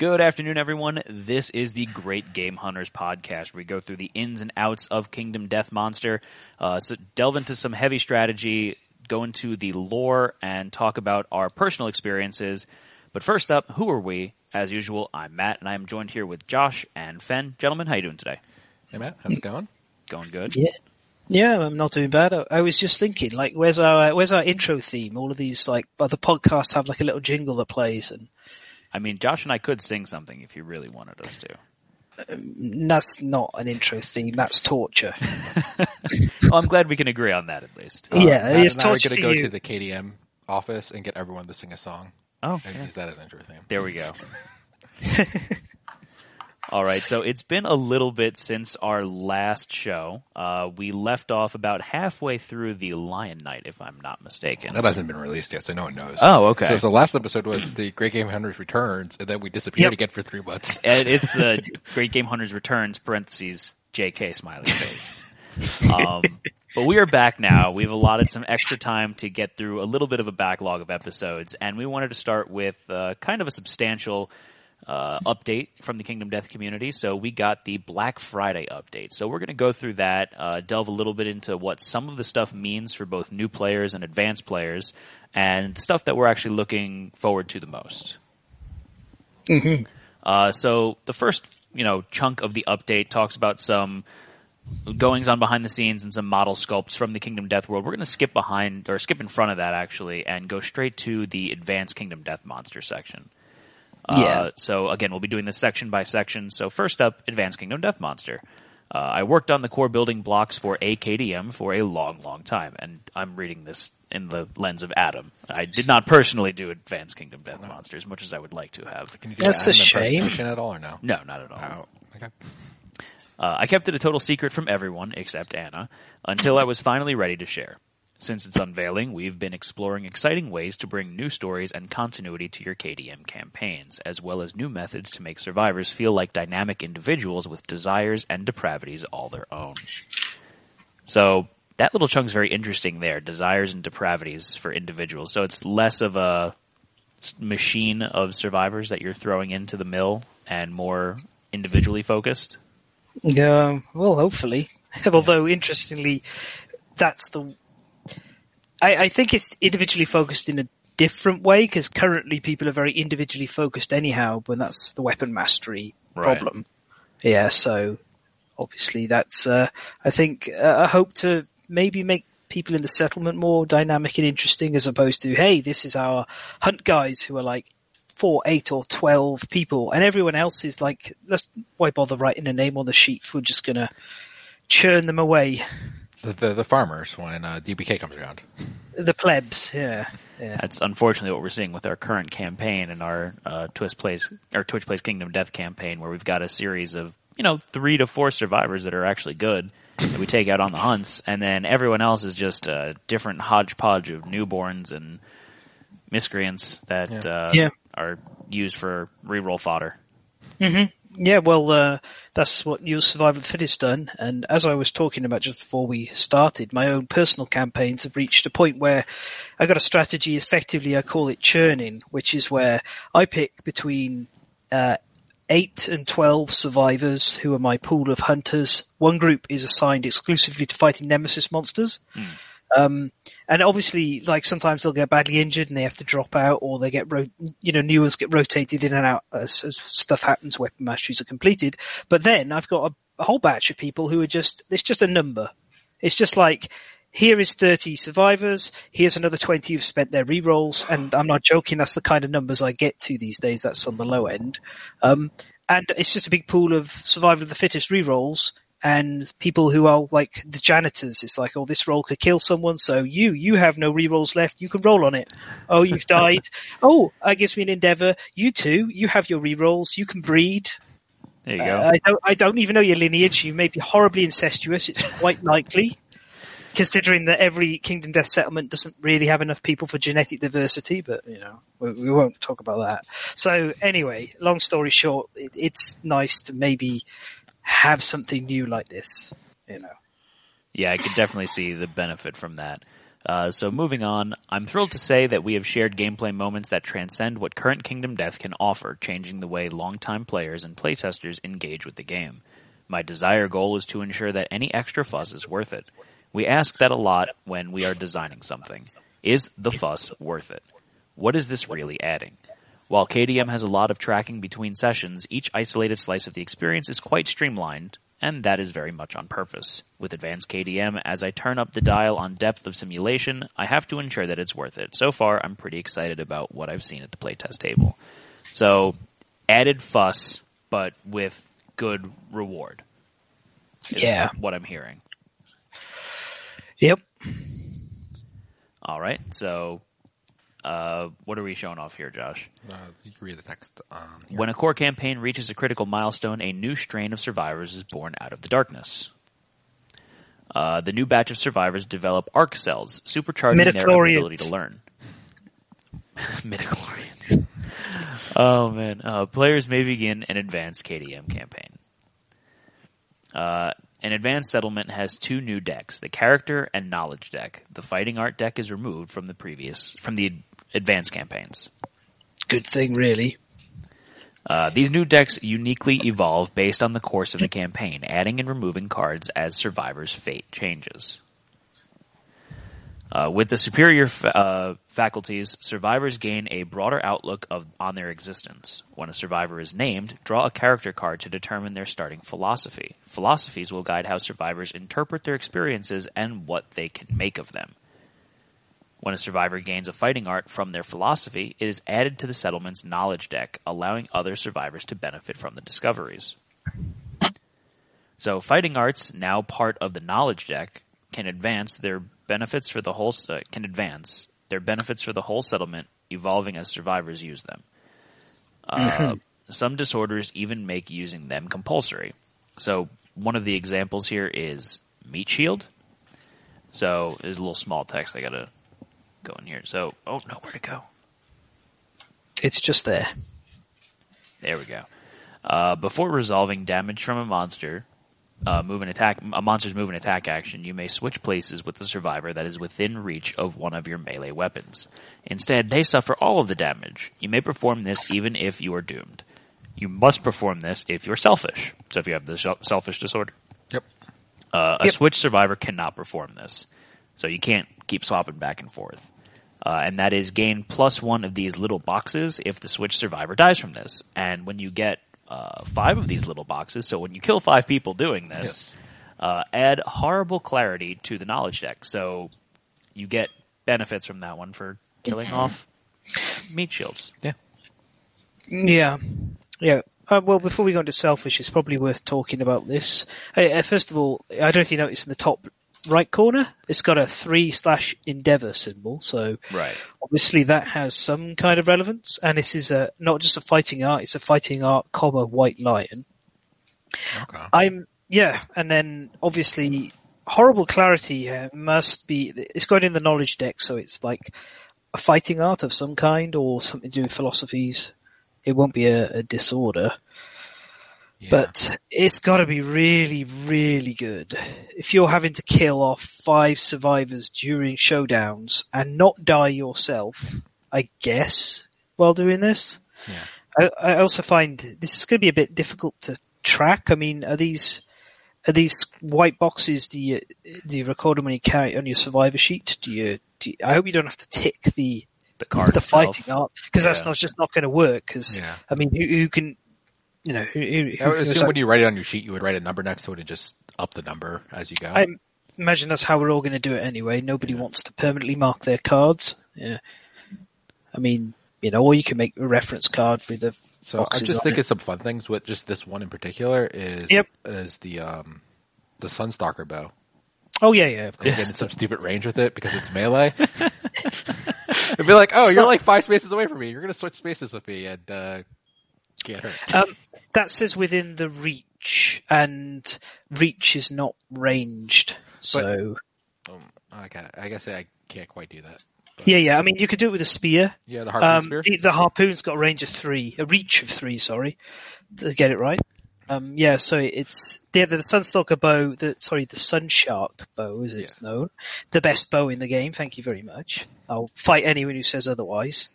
Good afternoon, everyone. This is the Great Game Hunters podcast, where we go through the ins and outs of Kingdom Death Monster, uh, so delve into some heavy strategy, go into the lore, and talk about our personal experiences. But first up, who are we? As usual, I'm Matt, and I am joined here with Josh and Fen. Gentlemen, how you doing today? Hey Matt, how's it going? Going good. Yeah. Yeah, I'm not doing bad. I, I was just thinking, like, where's our where's our intro theme? All of these like other podcasts have like a little jingle that plays, and I mean, Josh and I could sing something if you really wanted us to. that's not an intro theme. That's torture. Well, I'm glad we can agree on that at least. yeah, Matt it's and I are going to go you. to the KDM office and get everyone to sing a song Oh, and yeah. use that as intro theme. There we go. All right, so it's been a little bit since our last show. Uh, we left off about halfway through the Lion Knight, if I'm not mistaken. That hasn't been released yet, so no one knows. Oh, okay. So, so the last episode was the Great Game Hunters returns, and then we disappeared Yep. again for three months. And it's the Great Game Hunters Returns parentheses JK smiley face. Um, but we are back now. We've allotted some extra time to get through a little bit of a backlog of episodes, and we wanted to start with uh, kind of a substantial uh, update from the Kingdom Death community. So we got the Black Friday update. So we're going to go through that, uh, delve a little bit into what some of the stuff means for both new players and advanced players, and the stuff that we're actually looking forward to the most. Uh, so the first, you know, chunk of the update talks about some goings on behind the scenes and some model sculpts from the Kingdom Death world. We're going to skip behind or skip in front of that actually and go straight to the advanced Kingdom Death monster section. Yeah. Uh, so again, we'll be doing this section by section. So first up, Advanced Kingdom Death Monster. Uh, I worked on the core building blocks for AKDM for a long, long time, and I'm reading this in the lens of Adam. I did not personally do Advanced Kingdom Death Monster as much as I would like to have. Can you do That's that a shame. at all or no? No, not at all. Oh, okay. Uh, I kept it a total secret from everyone except Anna until I was finally ready to share. Since its unveiling, we've been exploring exciting ways to bring new stories and continuity to your KDM campaigns, as well as new methods to make survivors feel like dynamic individuals with desires and depravities all their own. So that little chunk's very interesting there, desires and depravities for individuals. So it's less of a machine of survivors that you're throwing into the mill and more individually focused. Yeah, well, hopefully. Although, interestingly, that's the. I, I think it's individually focused in a different way because currently people are very individually focused anyhow, when that's the weapon mastery Right. problem. Yeah, so obviously that's. Uh, I think uh, I hope to maybe make people in the settlement more dynamic and interesting as opposed to hey, this is our hunt guys who are like four, eight, or twelve people, and everyone else is like, let's why bother writing a name on the sheet? We're just gonna churn them away. The, the, the farmers when uh, DBK comes around. The plebs, yeah, yeah, That's unfortunately what we're seeing with our current campaign and our uh, Twist Plays or Twitch Plays Kingdom Death campaign, where we've got a series of you know three to four survivors that are actually good that we take out on the hunts, and then everyone else is just a different hodgepodge of newborns and miscreants that Yeah. Uh, Yeah. are used for reroll fodder. Yeah. Well, uh, that's what New Survival the Fittest done. And as I was talking about just before we started, my own personal campaigns have reached a point where I got a strategy. Effectively, I call it churning, which is where I pick between uh, eight and twelve survivors who are my pool of hunters. One group is assigned exclusively to fighting nemesis monsters. Um, and obviously, like sometimes they'll get badly injured and they have to drop out, or they get, ro- you know, new ones get rotated in and out as, as stuff happens. Weapon masteries are completed, but then I've got a, a whole batch of people who are just it's just a number. It's just like here is 30 survivors. Here's another 20 who've spent their rerolls. And I'm not joking. That's the kind of numbers I get to these days. That's on the low end. Um, and it's just a big pool of survival of the fittest rerolls and people who are like the janitors. It's like, oh, this roll could kill someone. So you, you have no rerolls left. You can roll on it. Oh, you've died. oh, that gives me an endeavor. You too, you have your rerolls. You can breed. There you go. Uh, I don't, I don't even know your lineage. You may be horribly incestuous. It's quite likely, considering that every Kingdom Death settlement doesn't really have enough people for genetic diversity. But you know, we, we won't talk about that. So anyway, long story short, it, it's nice to maybe have something new like this. You know. Yeah, I could definitely see the benefit from that. Uh, so moving on, I'm thrilled to say that we have shared gameplay moments that transcend what current Kingdom Death can offer, changing the way longtime players and playtesters engage with the game. My desire goal is to ensure that any extra fuss is worth it. We ask that a lot when we are designing something. Is the fuss worth it? What is this really adding? While KDM has a lot of tracking between sessions, each isolated slice of the experience is quite streamlined, and that is very much on purpose. With advanced KDM, as I turn up the dial on depth of simulation, I have to ensure that it's worth it. So far, I'm pretty excited about what I've seen at the playtest table. So, added fuss, but with good reward. Yeah. What I'm hearing. Yep. All right. So, uh, what are we showing off here, Josh? Uh, you can read the text. Um. When a core campaign reaches a critical milestone, a new strain of survivors is born out of the darkness. Uh, the new batch of survivors develop arc cells, supercharging their ability to learn. Midichlorians. oh man. Uh, players may begin an advanced KDM campaign. Uh, an advanced settlement has two new decks, the character and knowledge deck. The fighting art deck is removed from the previous, from the advanced campaigns. Good thing, really. Uh, these new decks uniquely evolve based on the course of the campaign, adding and removing cards as survivors' fate changes. Uh, with the superior fa- uh, faculties, survivors gain a broader outlook of, on their existence. When a survivor is named, draw a character card to determine their starting philosophy. Philosophies will guide how survivors interpret their experiences and what they can make of them. When a survivor gains a fighting art from their philosophy, it is added to the settlement's knowledge deck, allowing other survivors to benefit from the discoveries. So, fighting arts, now part of the knowledge deck, can advance their benefits for the whole uh, can advance their benefits for the whole settlement, evolving as survivors use them. Uh, Some disorders even make using them compulsory. So, one of the examples here is meat shield. So, there's a little small text I gotta go in here. So, oh no, where to go? It's just there. There we go. Uh, before resolving damage from a monster, uh, move and attack, a monster's move and attack action, you may switch places with the survivor that is within reach of one of your melee weapons. Instead, they suffer all of the damage. You may perform this even if you are doomed. You must perform this if you're selfish. So if you have the shel- selfish disorder. Yep. Uh, a Yep. Switch survivor cannot perform this, so you can't keep swapping back and forth. Uh, and that is gain plus one of these little boxes if the Switch survivor dies from this. And when you get uh, five of these little boxes, so when you kill five people doing this, uh, add horrible clarity to the knowledge deck. So you get benefits from that one for killing off meat shields. Yeah. Yeah, yeah. Uh, well, before we go into selfish, it's probably worth talking about this. Uh, uh, first of all, I don't know if you noticed in the top right corner, it's got a three slash endeavor symbol. So Right. obviously that has some kind of relevance. And this is a not just a fighting art; it's a fighting art, comma white lion. Okay. I'm yeah, and then obviously horrible clarity uh, must be it's got in the knowledge deck, so it's like a fighting art of some kind or something to do with philosophies. It won't be a, a disorder, Yeah. but it's got to be really, really good. If you're having to kill off five survivors during showdowns and not die yourself, I guess, while doing this. yeah. I, I also find this is going to be a bit difficult to track. I mean, are these are these white boxes? Do you do you record them when you carry it on your survivor sheet? Do you? Do you I hope you don't have to tick the The the fighting art because that's not just not going to work. Because Yeah. I mean, who, who can you know? Who, who, I who, assume when you write it on your sheet, you would write a number next to it and just up the number as you go. I imagine that's how we're all going to do it anyway. Nobody wants to permanently mark their cards. Yeah. I mean, you know, or you can make a reference card with the so I'm just on thinking it. some fun things with just this one in particular is Yep. is the um the Sunstalker bow. Oh yeah, yeah, of You're course. getting some stupid range with it because it's melee. It'd be like, oh, It's you're not- like five spaces away from me. You're gonna switch spaces with me and uh, get hurt. Um, that says within the reach, and reach is not ranged. So Um, I, I guess I can't quite do that. yeah, yeah. I mean, you could do it with a spear. Yeah, the harpoon Um, spear. the, the harpoon's got a range of three, a reach of three. Sorry, to get it right. Um, yeah, so it's the the Sunstalker bow. The sorry, the Sunshark bow, as it's known, the best bow in the game. Thank you very much. I'll fight anyone who says otherwise.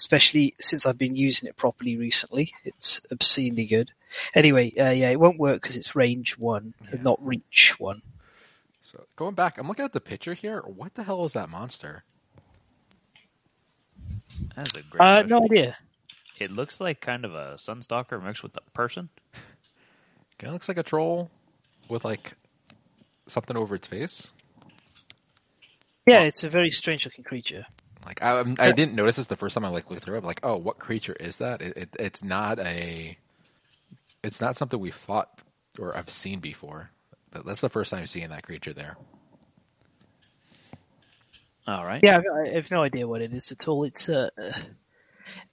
Especially since I've been using it properly recently, it's obscenely good. Anyway, uh, yeah, it won't work because it's range one and not reach one. So going back, I'm looking at the picture here. What the hell is that monster? That's a great. Uh, no idea. It looks like kind of a sunstalker mixed with a person. Kind of looks like a troll with like something over its face. Yeah, it's a very strange looking creature. Like I, I'm- didn't notice this the first time I like looked through it. Like, oh, what creature is that? It, it, it's not a. It's not something we fought or I've seen before. That's the first time seeing that creature there. All right. Yeah, I've, no idea what it is at all. It's uh, uh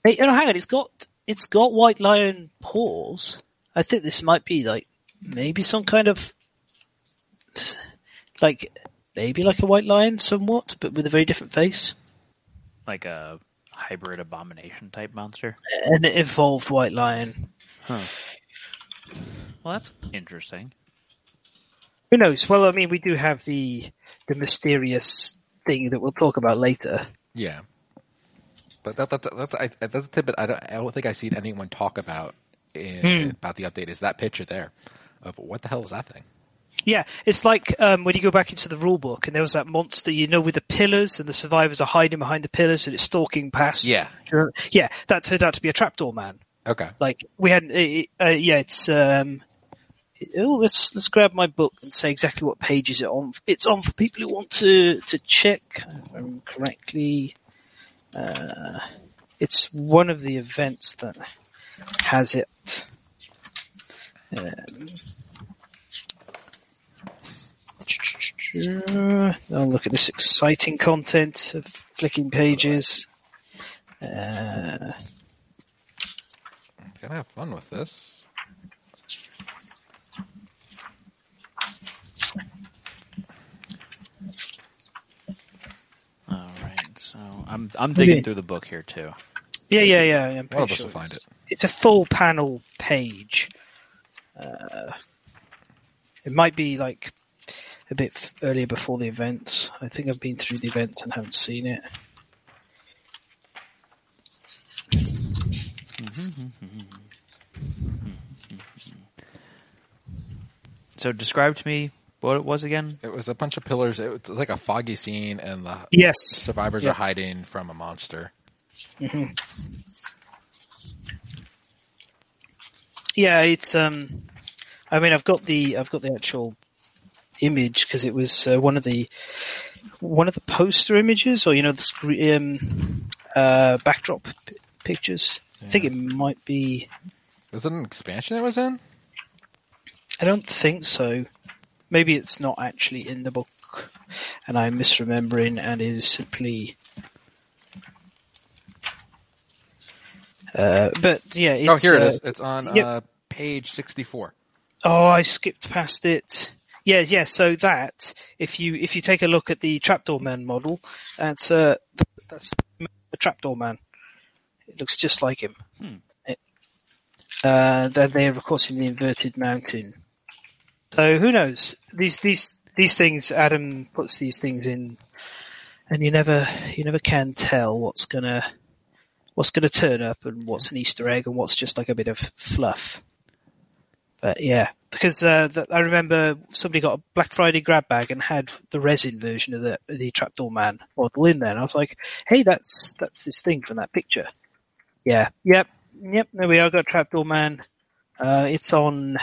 hey, oh, hang on, it's got it's got white lion paws. I think this might be like maybe some kind of like maybe like a white lion, somewhat, but with a very different face. Like a hybrid abomination type monster. An evolved white lion. Huh. Well, that's interesting. Who knows? Well, I mean, we do have the the mysterious thing that we'll talk about later. Yeah, but that, that, that's I, that's a tidbit I don't, I don't think I've seen anyone talk about in, hmm. about the update. Is that picture there of what the hell is that thing? Yeah, it's like um, when you go back into the rule book and there was that monster, you know, with the pillars and the survivors are hiding behind the pillars and it's stalking past. Yeah. Yeah, that turned out to be a trapdoor man. Okay, Like we had, uh, uh, yeah, it's. Um, oh, let's let's grab my book and say exactly what page is it on. It's on for people who want to to check if I'm correctly. Uh, it's one of the events that has it. Um, I'll look at this exciting content of flicking pages. Uh, gonna have fun with this. All right. So I'm I'm digging Okay. through the book here too. Yeah, yeah, yeah. I'm One of pretty us sure will find it's- it. It's a full panel page. Uh, it might be like a bit earlier before the events. I think I've been through the events and haven't seen it. So describe to me what it was again. It was a bunch of pillars. It was like a foggy scene, and the Yes. survivors Yeah. are hiding from a monster. Yeah, it's um. I mean, I've got the I've got the actual image because it was uh, one of the one of the poster images, or you know, the screen um, uh, backdrop p- pictures. I think it might be. Was it an expansion it was in? I don't think so. Maybe it's not actually in the book, and I'm misremembering, and is simply. Uh, but yeah, it's, oh, here it uh, is. It's on yep. uh, page sixty-four. Oh, I skipped past it. Yeah, yeah. So that if you if you take a look at the trapdoor man model, that's uh that's a trapdoor man. It looks just like him. It- uh, then they're of course in the inverted mountain. So who knows? These these these things. Adam puts these things in, and you never you never can tell what's gonna what's gonna turn up and what's an Easter egg and what's just like a bit of fluff. But yeah, because uh, th- I remember somebody got a Black Friday grab bag and had the resin version of the the trapdoor man model in there, and I was like, "Hey, that's that's this thing from that picture." Yeah, yep, yep. There we are. Got trapdoor man. Uh, it's on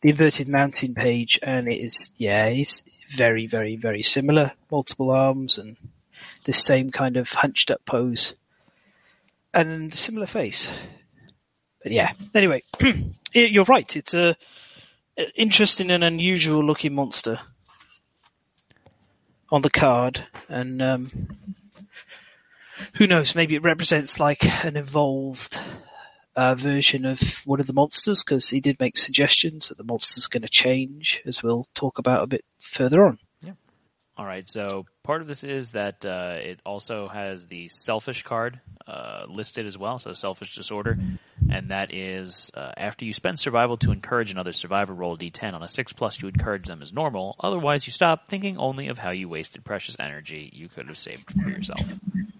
the inverted mountain page, and it is yeah, it's very, very, very similar. Multiple arms and the same kind of hunched up pose, and similar face. But yeah, anyway, you're right. It's a interesting and unusual looking monster on the card, and um, who knows? Maybe it represents like an evolved uh, version of one of the monsters because he did make suggestions that the monster's going to change, as we'll talk about a bit further on. All right. So part of this is that uh, it also has the selfish card uh, listed as well. So selfish disorder. and that is uh, after you spend survival to encourage another survivor, roll a d10 on a six plus You encourage them as normal. Otherwise, you stop thinking only of how you wasted precious energy you could have saved for yourself.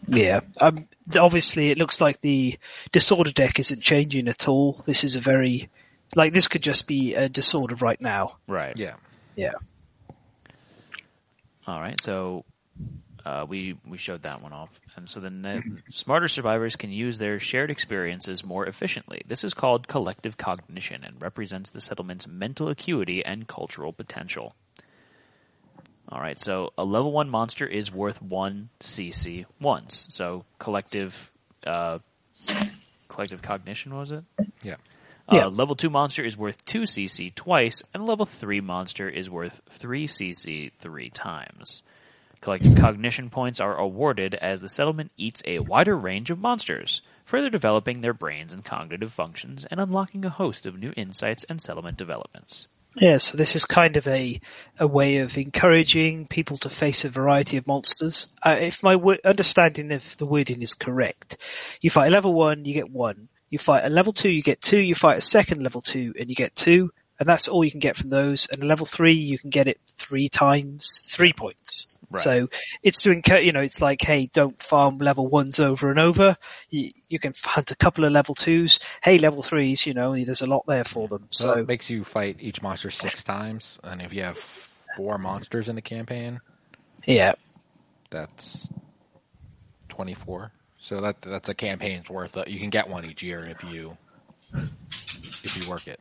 Yeah. Um, obviously, it looks like the disorder deck isn't changing at all. This is a very like this could just be a disorder right now. Right. Yeah. Yeah. All right. So uh, we we showed that one off, and so the smarter survivors can use their shared experiences more efficiently. This is called collective cognition and represents the settlement's mental acuity and cultural potential. All right. So a level one monster is worth one CC once. So collective uh, collective cognition was it? Yeah. Yeah. Uh, level 2 monster is worth 2 CC twice, and level 3 monster is worth 3 CC three times. Collective cognition points are awarded as the settlement eats a wider range of monsters, further developing their brains and cognitive functions and unlocking a host of new insights and settlement developments. Yeah, so this is kind of a a way of encouraging people to face a variety of monsters. Uh, if my wo- understanding of the wording is correct, you fight a level one, you get one. You fight a level two, you get two. You fight a second level two, and you get two. And that's all you can get from those. And a level three, you can get it three times, three points. Right. So it's to encourage, you know, it's like, hey, don't farm level ones over and over. You, you can hunt a couple of level twos. Hey, level threes, you know, there's a lot there for them. So it makes you fight each monster six times, and if you have four monsters in the campaign, yeah, that's twenty four. So that that's a campaign's worth. Of, you can get one each year if you if you work it.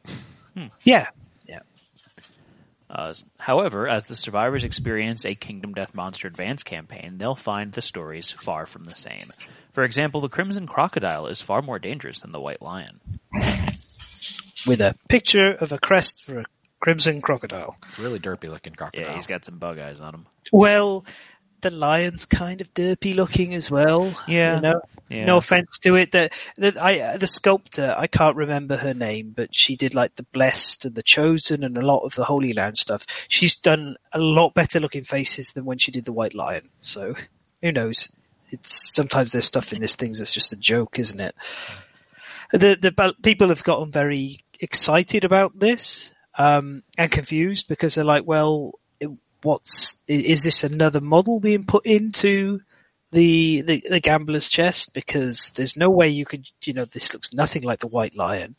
yeah, yeah. Uh, however, as the survivors experience a Kingdom Death Monster Advance campaign, they'll find the stories far from the same. For example, the Crimson Crocodile is far more dangerous than the White Lion. with a picture of a crest for a crimson crocodile. Really derpy looking crocodile. Yeah, he's got some bug eyes on him. Well, the lion's kind of derpy looking as well. Yeah. you know? Yeah. No offense to it. The, the I the sculptor I can't remember her name, but she did like the blessed and the chosen and a lot of the Holy Land stuff. She's done a lot better looking faces than when she did the White Lion. So who knows? It's sometimes there's stuff in these things that's just a joke, isn't it? The the people have gotten very excited about this um, and confused because they're like, well, what's is this another model being put into the, the the gambler's chest? Because there's no way you could, you know, this looks nothing like the White Lion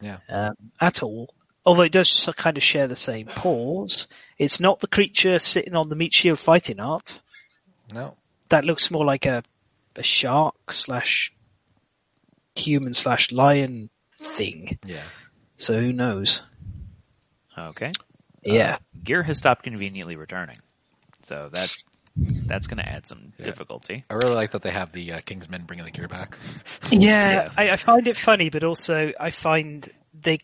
Yeah. um, at all. Although it does kind of share the same paws. It's not the creature sitting on the meat shield fighting art. No. That looks more like a a shark slash human slash lion thing. Yeah. So who knows? Okay. Yeah. Gear has stopped conveniently returning. So that that's going to add some Yeah. difficulty. I really like that they have the uh, Kingsmen bringing the gear back. Yeah, Yeah. I, I find it funny, but also I find they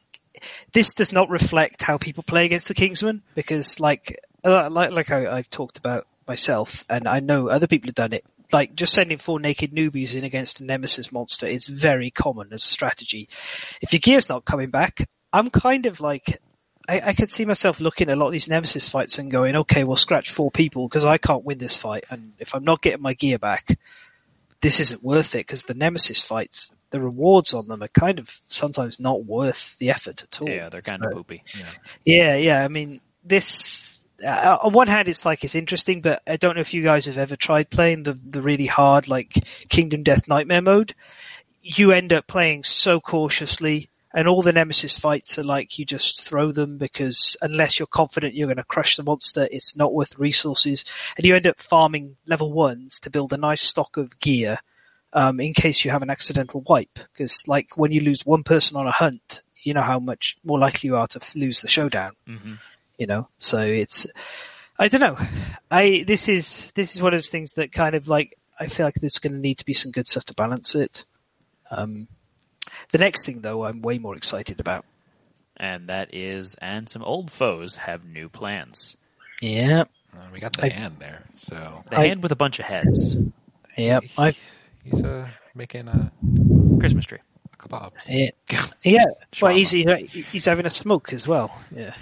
this does not reflect how people play against the Kingsmen because, like, uh, like like I, I've talked about myself, and I know other people have done it. Like just sending four naked newbies in against a nemesis monster is very common as a strategy. If your gear's not coming back, I'm kind of like. I, I could see myself looking at a lot of these nemesis fights and going, okay, we'll scratch four people because I can't win this fight, and if I'm not getting my gear back, this isn't worth it because the nemesis fights, the rewards on them are kind of sometimes not worth the effort at all. Yeah, they're kind So- of poopy. yeah, yeah. I mean, this uh, on one hand, it's like it's interesting, but I don't know if you guys have ever tried playing the the really hard like Kingdom Death Nightmare mode. You end up playing so cautiously, and all the nemesis fights are like you just throw them because unless you're confident you're going to crush the monster, it's not worth resources, and you end up farming level ones to build a nice stock of gear. Um, in case you have an accidental wipe, because like when you lose one person on a hunt, you know how much more likely you are to lose the showdown. Hmm you know? So it's i don't know. I this is this is one of those things that kind of like i feel like there's going to need to be some good stuff to balance it. Um the next thing though i'm way more excited about And that is, and some old foes have new plans. yeah Uh, we got the I- hand there, so The I- hand with a bunch of heads. yeah i he's uh, making a, Christmas tree. a kebab. yeah yeah well he's he's he's having a smoke as well yeah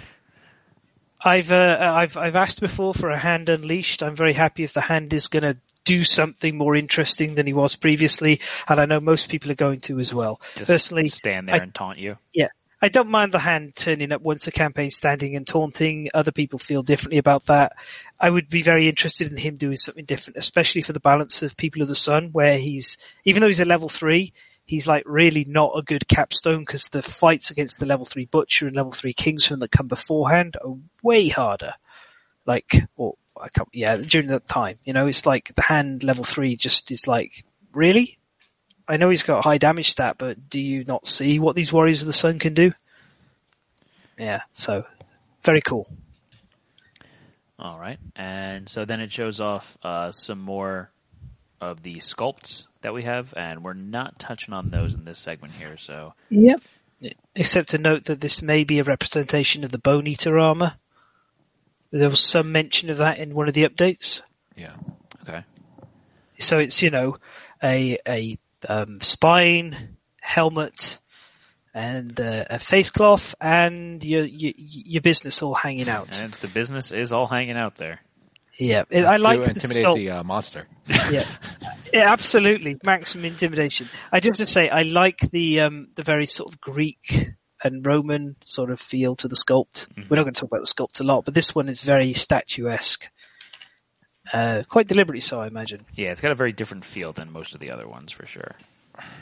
I've uh, I've I've asked before for a hand unleashed. I'm very happy if the hand is going to do something more interesting than he was previously, and I know most people are going to as well. Just Personally, stand there I- and taunt you. yeah. I don't mind the hand turning up once a campaign standing and taunting. Other people feel differently about that. I would be very interested in him doing something different, especially for the balance of People of the Sun, where he's, even though he's a level three, he's like really not a good capstone because the fights against the level three Butcher and level three Kingsman that come beforehand are way harder. Like, or I can't, yeah, during that time, you know, it's like the hand level three just is like, really? I know he's got high damage stat, but do you not see what these Warriors of the Sun can do? Yeah, so very cool. All right, and so then it shows off uh, some more of the sculpts that we have, and we're not touching on those in this segment here. So Yep. Except to note that this may be a representation of the Bone Eater armor. There was some mention of that in one of the updates. Yeah. okay, So it's you know a a um, spine, helmet, and uh, a face cloth, and your, your your business all hanging out. and the business is all hanging out there. Yeah, It- I like to the intimidate sculpt. the uh, monster. yeah. yeah, absolutely, maximum intimidation. I just have to say, I like the um, the very sort of Greek and Roman sort of feel to the sculpt. We're not going to talk about the sculpt a lot, but this one is very statuesque, uh, quite deliberately so, I imagine. Yeah, it's got a very different feel than most of the other ones for sure.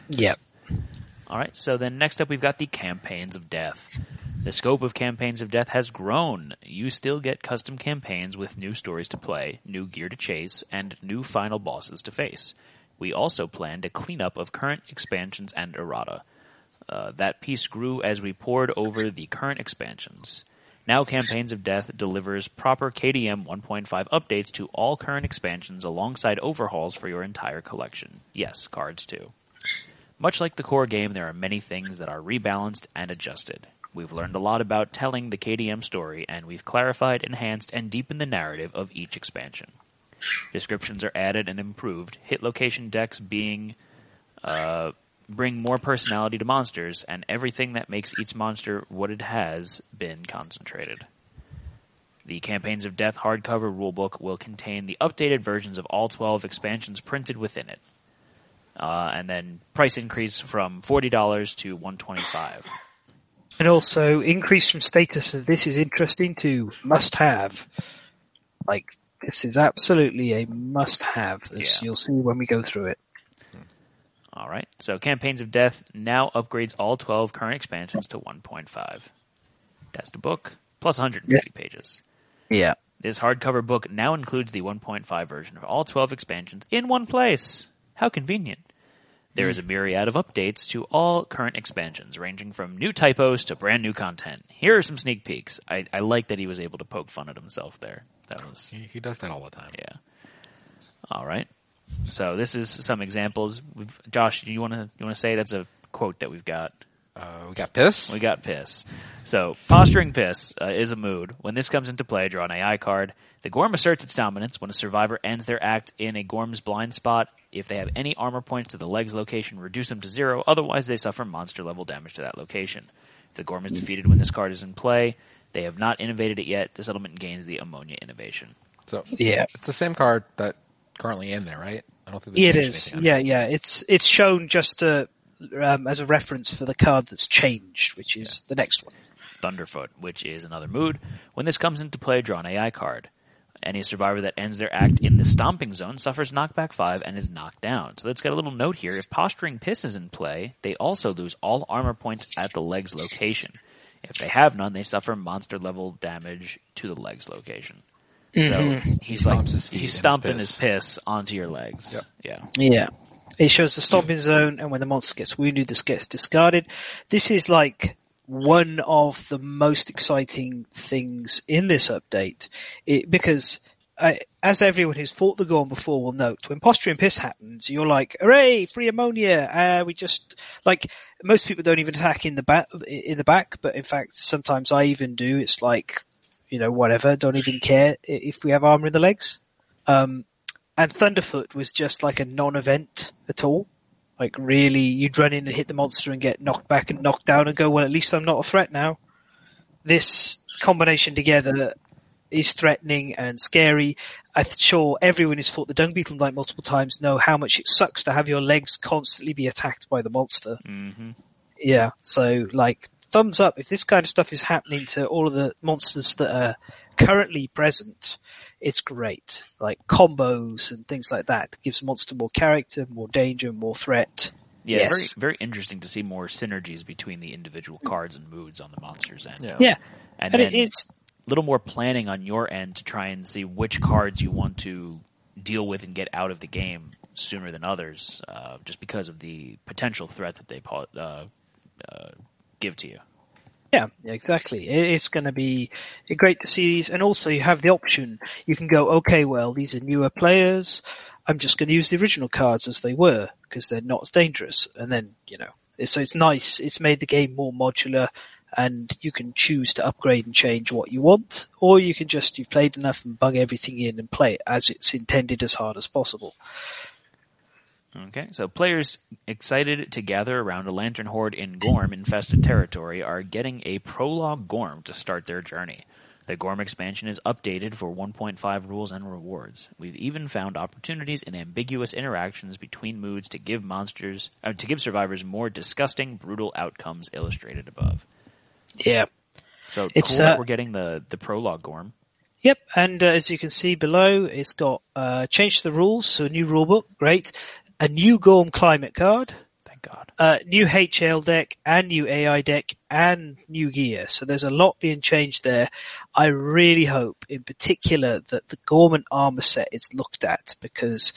Yeah, All right, so then next up we've got the campaigns of death. The scope of campaigns of death has grown. You still get custom campaigns with new stories to play, new gear to chase, and new final bosses to face. We also planned a cleanup of current expansions and errata. Uh, that piece grew as we poured over the current expansions. Now Campaigns of Death delivers proper KDM 1.5 updates to all current expansions alongside overhauls for your entire collection. Yes, cards too. Much like the core game, there are many things that are rebalanced and adjusted. We've learned a lot about telling the KDM story, and we've clarified, enhanced, and deepened the narrative of each expansion. Descriptions are added and improved, hit location decks being uh, bring more personality to monsters, and everything that makes each monster what it has been concentrated. The Campaigns of Death hardcover rulebook will contain the updated versions of all 12 expansions printed within it. Uh, and then price increase from $40 to 125 and also increase from status of this is interesting to must have. Like this is absolutely a must have, as Yeah. you'll see when we go through it. All right. So Campaigns of Death now upgrades all 12 current expansions to 1.5. That's the book, plus 150 Yes. pages. Yeah. This hardcover book now includes the 1.5 version of all 12 expansions in one place. How convenient. There is a myriad of updates to all current expansions, ranging from new typos to brand new content. Here are some sneak peeks. I, I like that he was able to poke fun at himself there. That was He, he does that all the time. yeah. All right. So this is some examples. We've, Josh, you want to you want to say that's a quote that we've got? Uh, we got piss. We got piss. So posturing piss uh, is a mood. When this comes into play, draw an AI card. The Gorm asserts its dominance when a survivor ends their act in a Gorm's blind spot. If they have any armor points to the legs location, reduce them to zero. Otherwise, they suffer monster level damage to that location. If the Gorm is defeated when this card is in play, they have not innovated it yet. The settlement gains the ammonia innovation. So Yeah. it's the same card that currently in there, right? I don't think they It changed is. Yeah, yeah. It's it's shown just to, um, as a reference for the card that's changed, which is the next one. Thunderfoot, which is another mood. When this comes into play, draw an AI card. Any survivor that ends their act in the stomping zone suffers knockback 5 and is knocked down. So let's get a little note here. If Posturing Piss is in play, they also lose all armor points at the legs location. If they have none, they suffer monster level damage to the legs location. So mm-hmm. he's like, stomps his feet and he's his stomping piss. his piss onto your legs. Yep. Yeah. Yeah. It shows the stomping zone, and when the monster gets wounded, this gets discarded. This is like one of the most exciting things in this update, it, because I, as everyone who's fought the Gorm before will note, when posturing piss happens, you're like, "Hooray, free ammonia!" Uh, we just like most people don't even attack in the back, in the back, but in fact, sometimes I even do. It's like, you know, whatever, don't even care if we have armor in the legs. Um, and Thunderfoot was just like a non-event at all. Like really, you'd run in and hit the monster and get knocked back and knocked down and go, well, at least I'm not a threat now. This combination together is threatening and scary. I'm sure everyone who's fought the dung beetle knight multiple times know how much it sucks to have your legs constantly be attacked by the monster. Mm-hmm. Yeah, so like thumbs up if this kind of stuff is happening to all of the monsters that are currently present. It's great, like combos and things like that. It gives monster more character, more danger, more threat. Yeah, Yes. very very interesting to see more synergies between the individual cards and moods on the monsters end. Yeah. Yeah, and, and then it's a little more planning on your end to try and see which cards you want to deal with and get out of the game sooner than others, uh, just because of the potential threat that they uh, uh, give to you. Yeah, exactly. It's going to be eh, great to see these, and also you have the option. You can go, okay, well, these are newer players. I'm just going to use the original cards as they were because they're not as dangerous. And then you know, eh, so it's nice. It's made the game more modular, and you can choose to upgrade and change what you want, or you can just you've played enough and bung everything in and play it as it's intended as hard as possible. Okay, so players excited to gather around a lantern hoard in Gorm infested territory are getting a prologue Gorm to start their journey. The Gorm expansion is updated for 1.5 rules and rewards. We've even found opportunities in ambiguous interactions between moods to give monsters uh, to give survivors more disgusting, brutal outcomes illustrated above. Yeah. So It's, cool uh, we're getting the the prologue Gorm. Yep, and uh, as you can see below, it's got uh, changed the rules, so a new rulebook, great. A new Gorm climate card, Thank God. uh, new HL deck, and new AI deck, and new gear. So there's a lot being changed there. I really hope, in particular, that the Gorment armor set is looked at because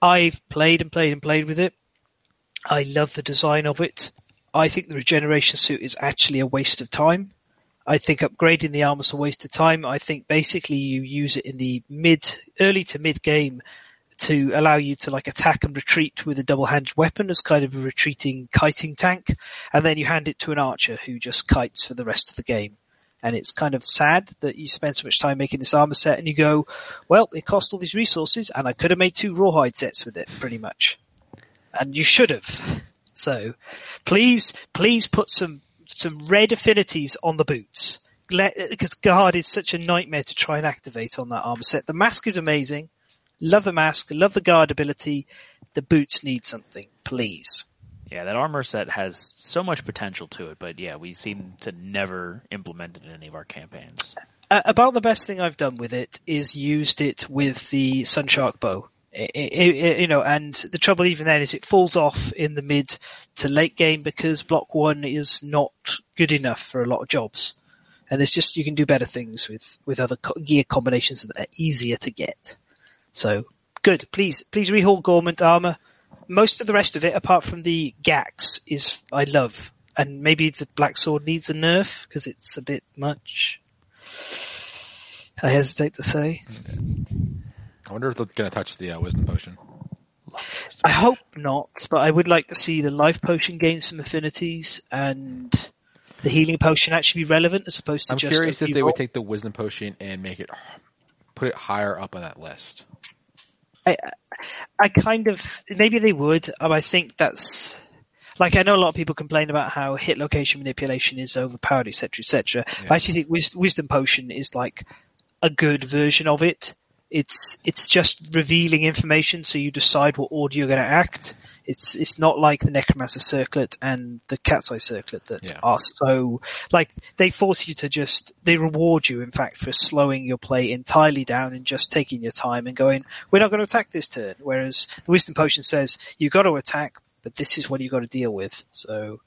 I've played and played and played with it. I love the design of it. I think the regeneration suit is actually a waste of time. I think upgrading the armor is a waste of time. I think basically you use it in the mid, early to mid game to allow you to like attack and retreat with a double-handed weapon as kind of a retreating kiting tank, and then you hand it to an archer who just kites for the rest of the game. And it's kind of sad that you spend so much time making this armor set and you go, well, it cost all these resources and I could have made two rawhide sets with it, pretty much. And you should have. So, please, please put some, some red affinities on the boots. Because guard is such a nightmare to try and activate on that armor set. The mask is amazing. Love the mask, love the guard ability. The boots need something, please. Yeah, that armor set has so much potential to it, but yeah, we seem to never implement it in any of our campaigns. Uh, about the best thing I've done with it is used it with the Sunshark bow. I- I- I- you know, and the trouble even then is it falls off in the mid to late game because block one is not good enough for a lot of jobs. And there's just, you can do better things with, with other gear combinations that are easier to get. So, good. Please, please rehaul Gorment armor. Most of the rest of it, apart from the Gaxe, is, I love. And maybe the Black Sword needs a nerf because it's a bit much. I hesitate to say. I wonder if they're going to touch the uh, wisdom potion. I hope not, but I would like to see the life potion gain some affinities and the healing potion actually be relevant as opposed to just I'm curious if they would take the wisdom potion and make it put it higher up on that list. I, I kind of maybe they would. Um, I think that's like I know a lot of people complain about how hit location manipulation is overpowered, etc., etc. Yeah. I actually think wis- wisdom potion is like a good version of it. It's it's just revealing information, so you decide what order you're going to act. It's it's not like the necromancer circlet and the cat's eye circlet that Yeah. are so like they force you to just they reward you in fact for slowing your play entirely down and just taking your time and going we're not going to attack this turn. Whereas the wisdom potion says you got to attack but this is what you got to deal with. So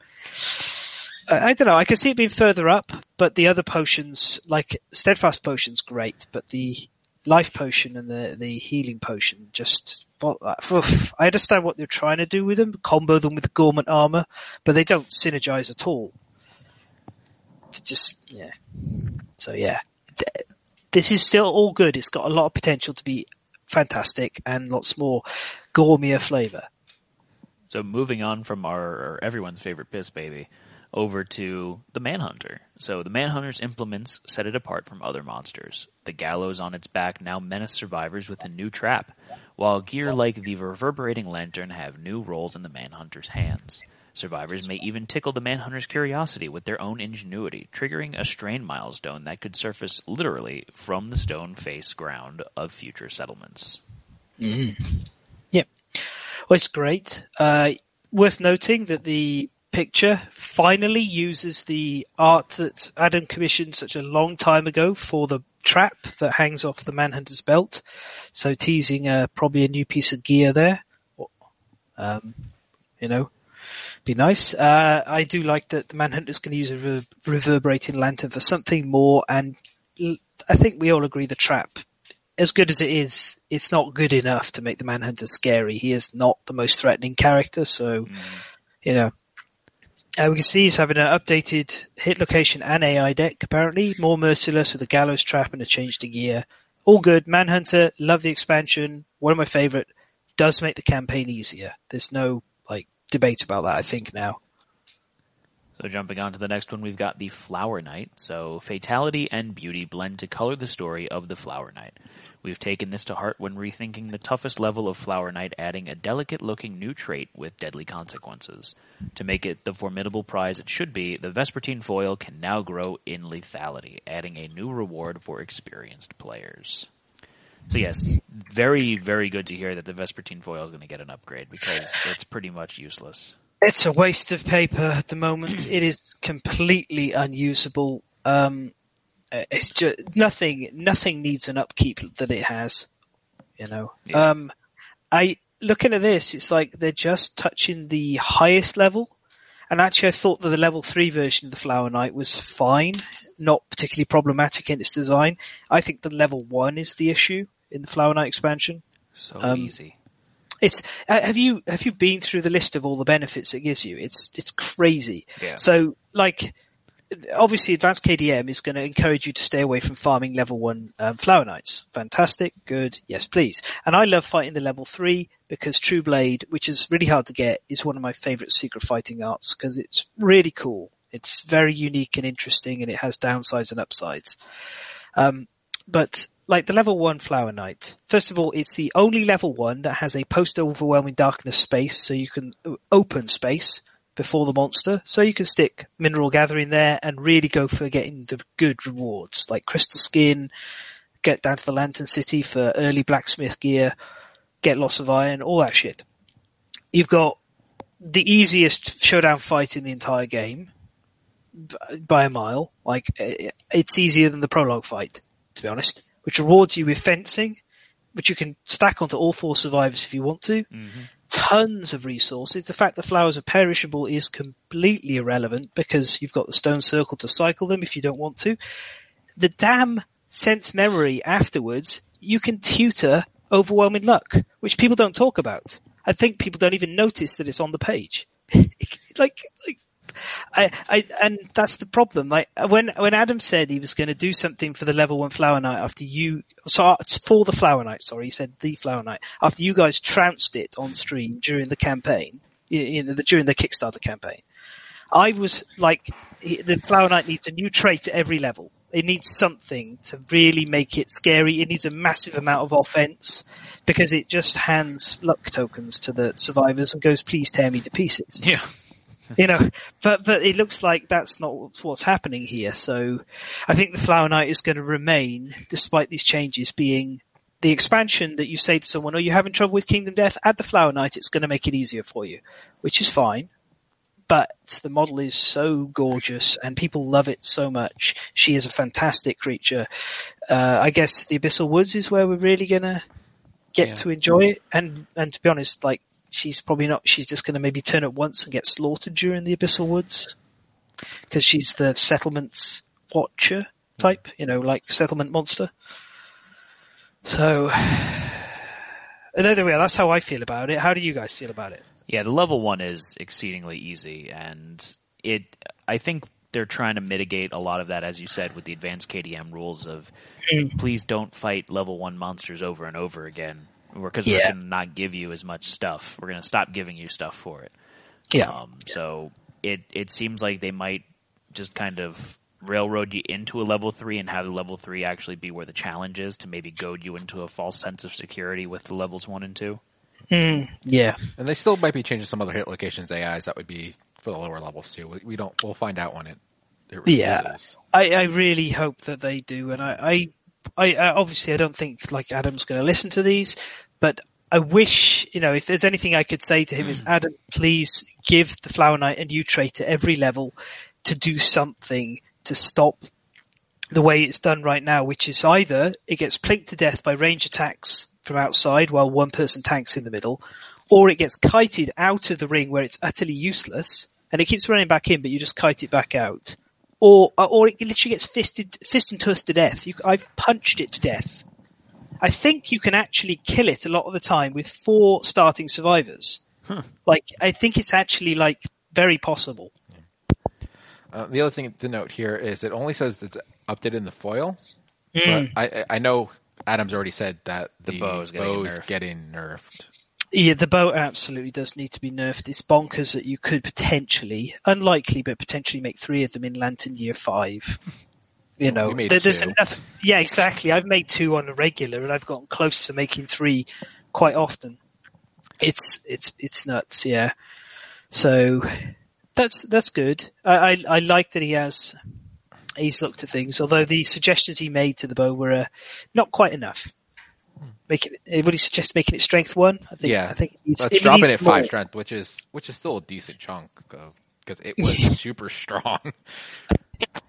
I, I don't know. I can see it being further up but the other potions like steadfast potion's great but the life potion and the the healing potion just. I understand what they're trying to do with them combo them with the armor but they don't synergize at all to just yeah. So yeah, this is still all good. It's got a lot of potential to be fantastic and lots more gourmet flavor. So moving on from our, our everyone's favorite piss baby over to the Manhunter. So the Manhunter's implements set it apart from other monsters. The gallows on its back now menace survivors with a new trap, while gear like the reverberating lantern have new roles in the Manhunter's hands. Survivors may even tickle the Manhunter's curiosity with their own ingenuity, triggering a strain milestone that could surface literally from the stone face ground of future settlements. Yep. Well, it's great. Uh, worth noting that the picture finally uses the art that Adam commissioned such a long time ago for the trap that hangs off the Manhunter's belt. So teasing uh, probably a new piece of gear there. Um, you know, be nice. Uh, I do like that the Manhunter's going to use a re- reverberating lantern for something more, and I think we all agree the trap, as good as it is, it's not good enough to make the Manhunter scary. He is not the most threatening character, so you know. Uh, we can see he's having an updated hit location and AI deck, apparently. More merciless with a gallows trap and a change to gear. All good. Manhunter, love the expansion. One of my favorite. Does make the campaign easier. There's no, like, debate about that, I think, now. So jumping on to the next one, we've got the Flower Knight. So fatality and beauty blend to color the story of the Flower Knight. We've taken this to heart when rethinking the toughest level of Flower Knight, adding a delicate looking new trait with deadly consequences. To make it the formidable prize it should be, the Vespertine foil can now grow in lethality, adding a new reward for experienced players. So yes, very, very good to hear that the Vespertine foil is going to get an upgrade because it's pretty much useless. It's a waste of paper at the moment. it is completely unusable. Um, it's just nothing. Nothing needs an upkeep that it has. You know. Yeah. Um, I looking at this, it's like they're just touching the highest level. And actually, I thought that the level three version of the Flower Knight was fine, not particularly problematic in its design. I think the level one is the issue in the Flower Knight expansion. So Um, easy. It's uh, have you have you been through the list of all the benefits it gives you? It's it's crazy. Yeah. So like obviously advanced KDM is going to encourage you to stay away from farming level one um, flower knights. Fantastic, good, yes please. And I love fighting the level three because True Blade, which is really hard to get, is one of my favorite secret fighting arts because it's really cool. It's very unique and interesting, and it has downsides and upsides. Um, but like the level one flower knight, first of all, it's the only level one that has a post overwhelming darkness space, so you can uh, open space before the monster, so you can stick mineral gathering there and really go for getting the good rewards like crystal skin, get down to the lantern city for early blacksmith gear, get lots of iron, all that shit. You've got the easiest showdown fight in the entire game by a mile. Like it's easier than the prologue fight, to be honest. Which rewards you with fencing, which you can stack onto all four survivors if you want to. Mm-hmm. Tons of resources. The fact that flowers are perishable is completely irrelevant because you've got the stone circle to cycle them if you don't want to. The damn sense memory afterwards, you can tutor overwhelming luck, which people don't talk about. I think people don't even notice that it's on the page. like, like I, I, and that's the problem. Like when when Adam said he was going to do something for the level one flower knight after you, so uh, for the flower knight. Sorry, he said the flower knight after you guys trounced it on stream during the campaign, you know, the, during the Kickstarter campaign. I was like, the flower knight needs a new trait at every level. It needs something to really make it scary. It needs a massive amount of offense because it just hands luck tokens to the survivors and goes, "Please tear me to pieces." Yeah. You know, but but it looks like that's not what's, happening here. So I think the Flower Knight is going to remain, despite these changes, being the expansion that you say to someone, "Oh, you're having trouble with Kingdom Death? Add the Flower Knight. It's going to make it easier for you," which is fine. But the model is so gorgeous, and people love it so much. She is a fantastic creature. Uh, I guess the Abyssal Woods is where we're really going to get Yeah. to enjoy it. And and to be honest, like she's probably not. She's just going to maybe turn up once and get slaughtered during the Abyssal Woods because she's the settlements watcher type. You know, like settlement monster. So. There we are. That's how I feel about it. How do you guys feel about it? Yeah, the level one is exceedingly easy, and it. I think they're trying to mitigate a lot of that, as you said, with the advanced KDM rules of hmm. please don't fight level one monsters over and over again, because we're Yeah. going to not give you as much stuff. We're going to stop giving you stuff for it. Yeah. Um, so it it seems like they might just kind of railroad you into a level three and have the level three actually be where the challenge is to maybe goad you into a false sense of security with the levels one and two. Mm, yeah. And they still might be changing some other hit locations AIs that would be for the lower levels too. We, we don't. We'll find out when it. it Yeah. I, I really hope that they do, and I, I, I, I obviously I don't think like Adam's going to listen to these, but I wish you know if there's anything I could say to him is Adam, please give the Flower Knight a new trait at every level to do something to stop the way it's done right now, which is either it gets plinked to death by range attacks from outside while one person tanks in the middle, or it gets kited out of the ring where it's utterly useless and it keeps running back in, but you just kite it back out or or it literally gets fisted, fist and tooth to death. You, I've punched it to death. I think you can actually kill it a lot of the time with four starting survivors. Like I think it's actually like very possible. Uh, the other thing to note here is it only says it's updated in the foil, Hmm. but I, I I know Adam's already said that The the, bow's getting bow's nerfed. getting nerfed. Yeah, the bow absolutely does need to be nerfed. It's bonkers that you could potentially, unlikely, but potentially make three of them in Lantern Year Five. You know, there- there's enough. Yeah, exactly. I've made two on a regular, and I've gotten close to making three quite often. It's it's it's nuts. Yeah. So that's that's good. I I, I like that he has he's looked at things. Although the suggestions he made to the bow were uh, not quite enough. Making it, would he suggest making it strength one? I think. Yeah. I think it needs, it drop it five more. strength, which is which is still a decent chunk because it was super strong.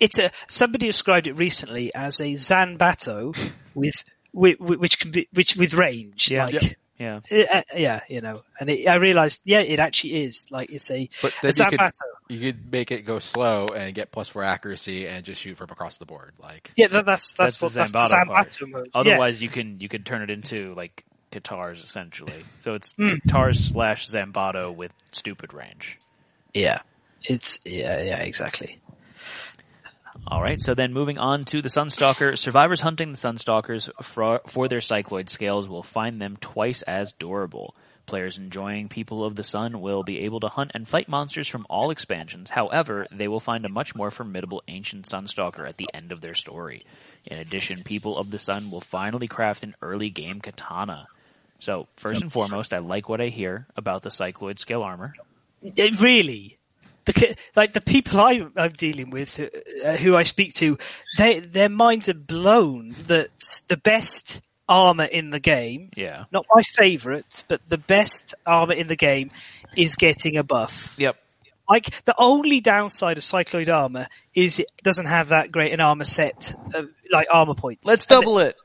It's a somebody described it recently as a Zanbato with, with which can be which with range. Yeah. Like, Yeah. uh, yeah, you know, and it, I realized, yeah, it actually is like it's a, But a then you could, Zanbato. you could make it go slow and get plus four accuracy and just shoot from across the board. Like Yeah, that, that's that's, That's what the that's the Zanbato part. Mode. Otherwise, you can you can turn it into like katars essentially. So it's Hmm. katars slash Zanbato with stupid range. yeah, yeah, it's yeah, yeah, exactly. All right. So then moving on to the Sunstalker, survivors hunting the Sunstalkers for, for their cycloid scales will find them twice as durable. Players enjoying People of the Sun will be able to hunt and fight monsters from all expansions. However, they will find a much more formidable ancient Sunstalker at the end of their story. In addition, People of the Sun will finally craft an early game katana. So, first and foremost, I like what I hear about the cycloid scale armor. Really, the like the people I, I'm dealing with, uh, who I speak to, they their minds are blown that the best armor in the game Yeah. not my favourite, but the best armor in the game is getting a buff. Yep. Like the only downside of cycloid armor is it doesn't have that great an armor set, of, like armor points. Let's double it.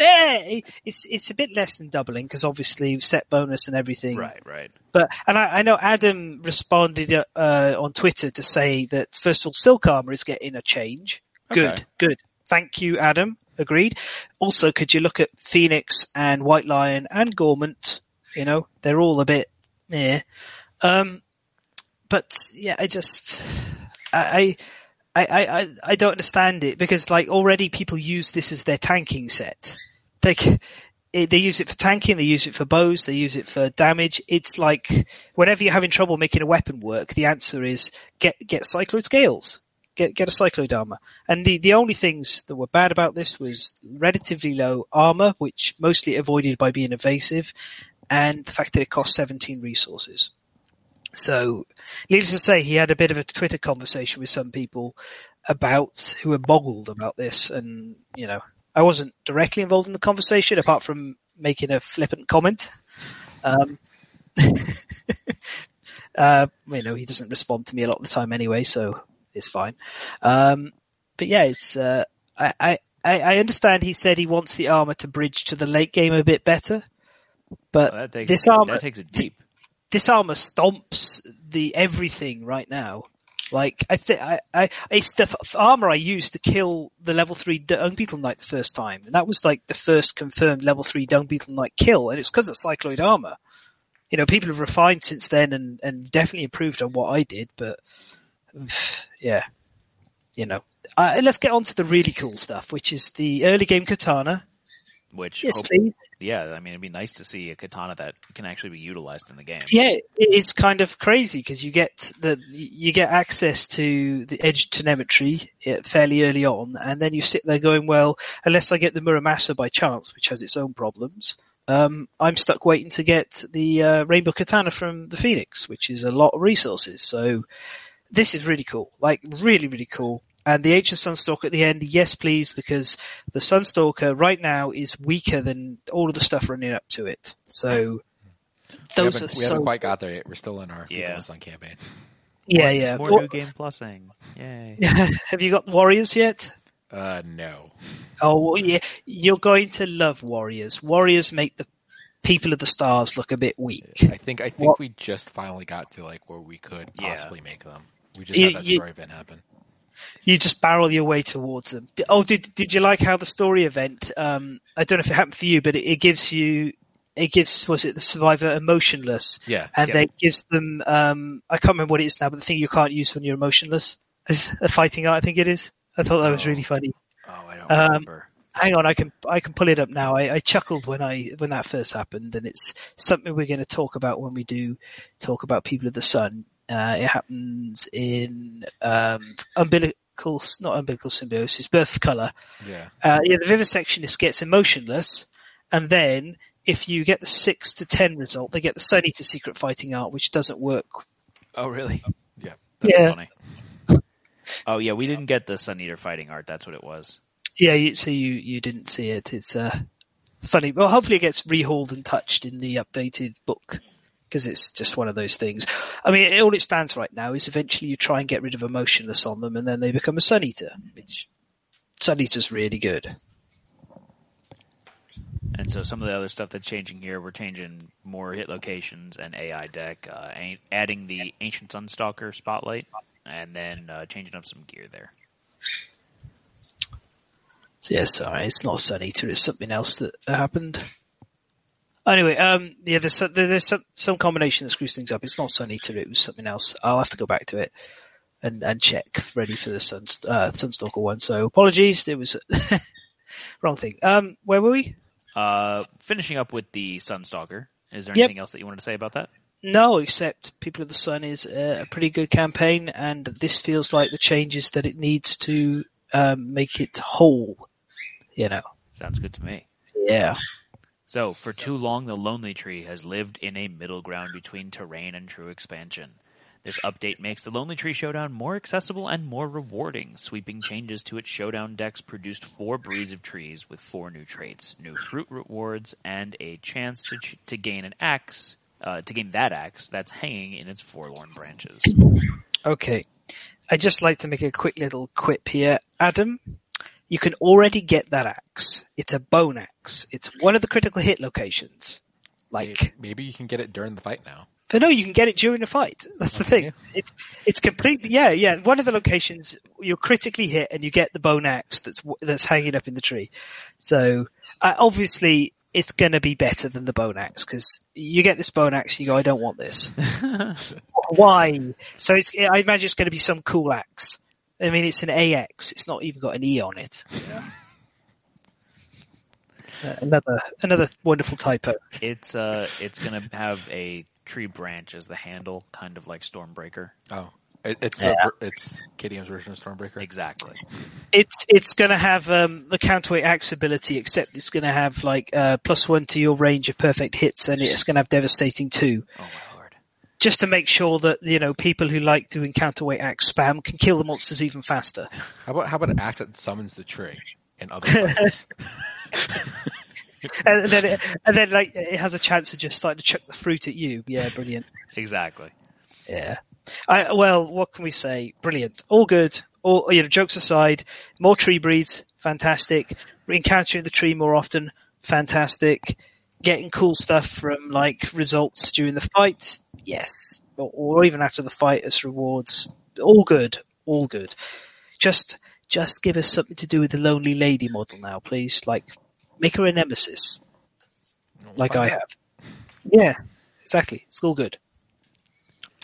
Yeah, it's it's a bit less than doubling because obviously set bonus and everything. Right, right. But and I, I know Adam responded uh, on Twitter to say that first of all, silk armor is getting a change. Good, Okay. good. Thank you, Adam. Agreed. Also, could you look at Phoenix and White Lion and Gorment? You know, they're all a bit, yeah. Um, but yeah, I just, I, I, I, I, I don't understand it because like already people use this as their tanking set. They, they use it for tanking, they use it for bows, they use it for damage. It's like whenever you're having trouble making a weapon work, the answer is get get cycloid scales, get get a cycloid armor. And the the only things that were bad about this was relatively low armor, which mostly avoided by being evasive, and the fact that it cost 17 resources. So, needless to say, he had a bit of a Twitter conversation with some people about who were boggled about this, and you know, I wasn't directly involved in the conversation apart from making a flippant comment. Um, uh, you know, he doesn't respond to me a lot of the time anyway, so it's fine. Um, but yeah, it's uh, I, I I understand he said he wants the armor to bridge to the late game a bit better, but that takes this armor that takes it deep. this armor stomps the everything right now. Like I think I, I it's the f- armor I used to kill the level three dung beetle knight the first time, and that was like the first confirmed level three dung beetle knight kill, and it's because of cycloid armor. You know, people have refined since then and and definitely improved on what I did, but yeah, you know. Uh, let's get on to the really cool stuff, which is the early game katana. Which, Yes, please. yeah, I mean, it'd be nice to see a katana that can actually be utilized in the game. Yeah, it's kind of crazy because you get the you get access to the edge telemetry fairly early on, and then you sit there going, "Well, unless I get the Muramasa by chance, which has its own problems, um, I'm stuck waiting to get the uh, Rainbow Katana from the Phoenix, which is a lot of resources. So this is really cool, like really, really cool. And the Ancient Sunstalker at the end, yes, please, because the Sunstalker right now is weaker than all of the stuff running up to it. So those haven't, are we so haven't quite got there yet. We're still in our Yeah. yeah. Sun campaign. yeah, yeah. More Or- new game plusing. Yay. Have you got Warriors yet? Uh, no. Oh, well, yeah. You're going to love Warriors. Warriors make the people of the stars look a bit weak. I think I think Well- we just finally got to like where we could Yeah. possibly make them. We just had that you- story event happen. You just barrel your way towards them. Oh, did did you like how the story event? Um, I don't know if it happened for you, but it, it gives you. It gives was it the survivor emotionless, Yeah. and Yeah. then gives them. Um, I can't remember what it is now, but the thing you can't use when you're emotionless is a fighting art. I think it is. I thought that was Oh. really funny. Oh, I don't Um, remember. hang on, I can I can pull it up now. I, I chuckled when I when that first happened, and it's something we're going to talk about when we do talk about People of the Sun. Uh, it happens in um, umbilical, not umbilical symbiosis, birth of color. Yeah. Uh, yeah, the vivisectionist gets emotionless, and then if you get the six to ten result, they get the Sun Eater secret fighting art, which doesn't work. Oh, really? Yeah. That's Yeah. funny. Oh, yeah, we didn't get the Sun Eater fighting art. That's what it was. Yeah, you, so you you didn't see it. It's uh, funny. Well, hopefully it gets rehauled and touched in the updated book because it's just one of those things. I mean, all it stands right now is eventually you try and get rid of emotionless on them, and then they become a Sun Eater. Which Sun Eater's really good. And so some of the other stuff that's changing here, we're changing more hit locations and AI deck, uh, adding the Ancient Sunstalker spotlight, and then uh, changing up some gear there. So yeah, sorry, it's not Sun Eater. It's something else that happened. Anyway, um, yeah, there's some, there's some, some combination that screws things up. It's not Sun Eater. It was something else. I'll have to go back to it and, and check ready for the Sun, uh, Sunstalker one. So apologies. It was wrong thing. Um, where were we? Uh, finishing up with the Sunstalker. Is there Yep. anything else that you wanted to say about that? No, except People of the Sun is a pretty good campaign, and this feels like the changes that it needs to um, make it whole. You know, Sounds good to me. yeah. So, for too long, the Lonely Tree has lived in a middle ground between terrain and true expansion. This update makes the Lonely Tree Showdown more accessible and more rewarding. Sweeping changes to its Showdown decks produced four breeds of trees with four new traits, new fruit rewards, and a chance to ch- to gain an axe, uh, to gain that axe that's hanging in its forlorn branches. Okay. I'd just like to make a quick little quip here. Adam, you can already get that axe. It's a bone axe. It's one of the critical hit locations. Like, Maybe, you can get it during the fight now. but no, you can get it during the fight. That's the thing. It's, it's completely, yeah, yeah. One of the locations you're critically hit and you get the bone axe that's, that's hanging up in the tree. So, uh, obviously it's gonna be better than the bone axe because you get this bone axe, you go, I don't want this. Why? So it's, I imagine it's going to be some cool axe. I mean, it's an AX. It's not even got an E on it. Uh, another, another wonderful typo. It's uh, it's gonna have a tree branch as the handle, kind of like Stormbreaker. Oh, it, it's Yeah. the, it's KDM's version of Stormbreaker. Exactly. It's, it's going to have, um, the counterweight axe ability, except it's going to have like, uh, plus one to your range of perfect hits and it's going to have devastating two. Oh my lord. Just to make sure that, you know, people who like doing counterweight axe spam can kill the monsters even faster. How about how about an axe that summons the tree in other fights? and then, it, and then like, it has a chance of just like to chuck the fruit at you. Yeah, brilliant. Exactly. Yeah. I, well, what can we say? Brilliant. All good. All, you know, jokes aside, more tree breeds, fantastic. Re-encountering the tree more often, fantastic. Getting cool stuff from like results during the fight, yes. Or, or even after the fight as rewards, all good. All good. Just, just give us something to do with the lonely lady model now, please. Like, make her a nemesis, like I have. Yeah, exactly. It's all good.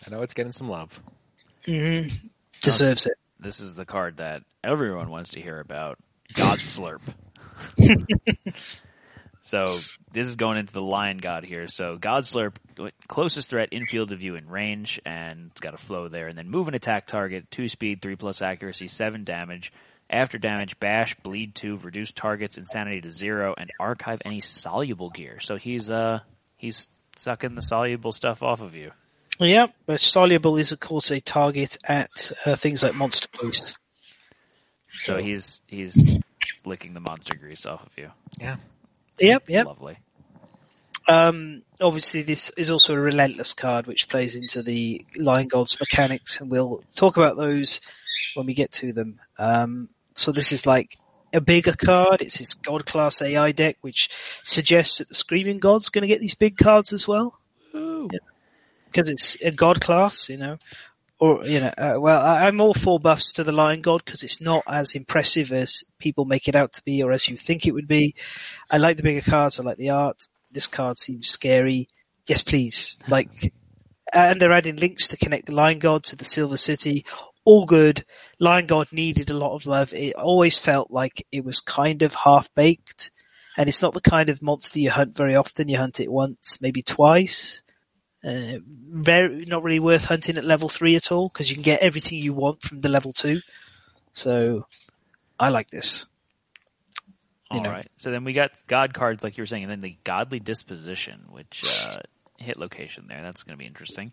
I know it's getting some love. hmm Deserves it. This is the card that everyone wants to hear about. God Slurp. so this is going into the Lion God here. So God Slurp, closest threat, infield of view and range, and it's got a flow there. And then move and attack target, two speed, three plus accuracy, seven damage. after damage, bash, bleed two, reduce targets insanity to zero, and archive any soluble gear. So he's uh he's sucking the soluble stuff off of you. Yeah, but soluble is of course a target at uh, things like monster waste. So he's he's licking the monster grease off of you. Yeah. Yep, yep. Lovely. Um, obviously, this is also a relentless card, which plays into the Lion God's mechanics, and we'll talk about those when we get to them. Um, so this is like a bigger card. It's his God class AI deck, which suggests that the Screaming God's going to get these big cards as well because it's a God class, you know. Or you know, uh, well, I, I'm all for buffs to the Lion God because it's not as impressive as people make it out to be, or as you think it would be. I like the bigger cards. I like the art. This card seems scary. Yes, please. Like, and they're adding links to connect the Lion God to the Silver City. All good. Lion God needed a lot of love. It always felt like it was kind of half baked, and it's not the kind of monster you hunt very often. You hunt it once, maybe twice. Uh, very not really worth hunting at level three at all because you can get everything you want from the level two. So, I like this. You All right. know. So then we got God cards, like you were saying, and then the Godly Disposition, which uh, hit location there. That's going to be interesting.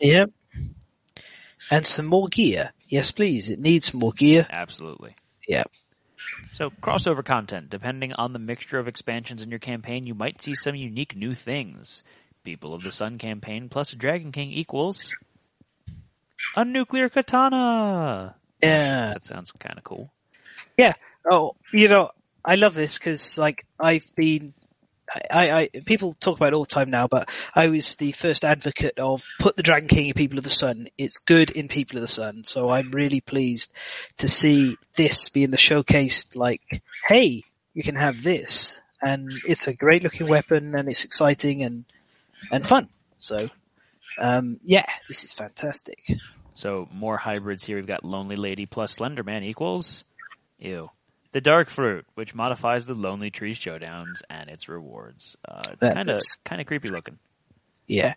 Yep. And some more gear. Yes, please. It needs more gear. Absolutely. Yep. So crossover content. Depending on the mixture of expansions in your campaign, you might see some unique new things. People of the Sun campaign plus Dragon King equals a nuclear katana. Yeah. That sounds kind of cool. Yeah. Oh, you know, I love this because, like, I've been, I, I, people talk about it all the time now, but I was the first advocate of put the Dragon King in People of the Sun. It's good in People of the Sun. So I'm really pleased to see this being the showcased, like, hey, you can have this. And it's a great looking weapon and it's exciting and, and fun. So, um, yeah, this is fantastic. So more hybrids here. We've got Lonely Lady plus Slenderman equals ew. The Dark Fruit, which modifies the Lonely Tree showdowns and its rewards. Uh, it's kind of kind of creepy looking. Yeah.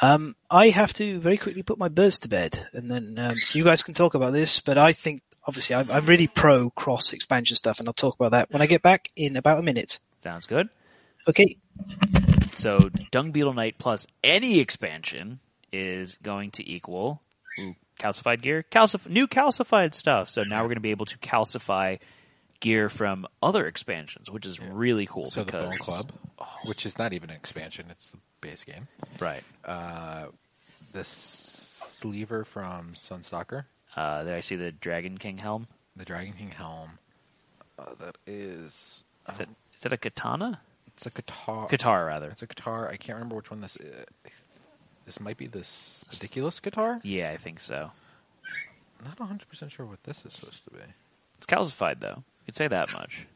Um, I have to very quickly put my birds to bed, and then um, so you guys can talk about this. But I think obviously I'm, I'm really pro cross expansion stuff, and I'll talk about that when I get back in about a minute. Sounds good. Okay. So Dung Beetle Knight plus any expansion is going to equal ooh, calcified gear, calcif- new calcified stuff. So now we're going to be able to calcify gear from other expansions, which is really cool. So the Bone Club, which is not even an expansion, it's the base game. right? The sleever from Sunstalker, Uh, there I see the Dragon King helm. the Dragon King helm. Uh, that is, Is it is it a katana? It's a guitar. Guitar rather. It's a guitar. I can't remember which one this is. This might be this ridiculous guitar. Yeah, I think so. Not 100 percent sure what this is supposed to be. It's calcified though. You'd say that much.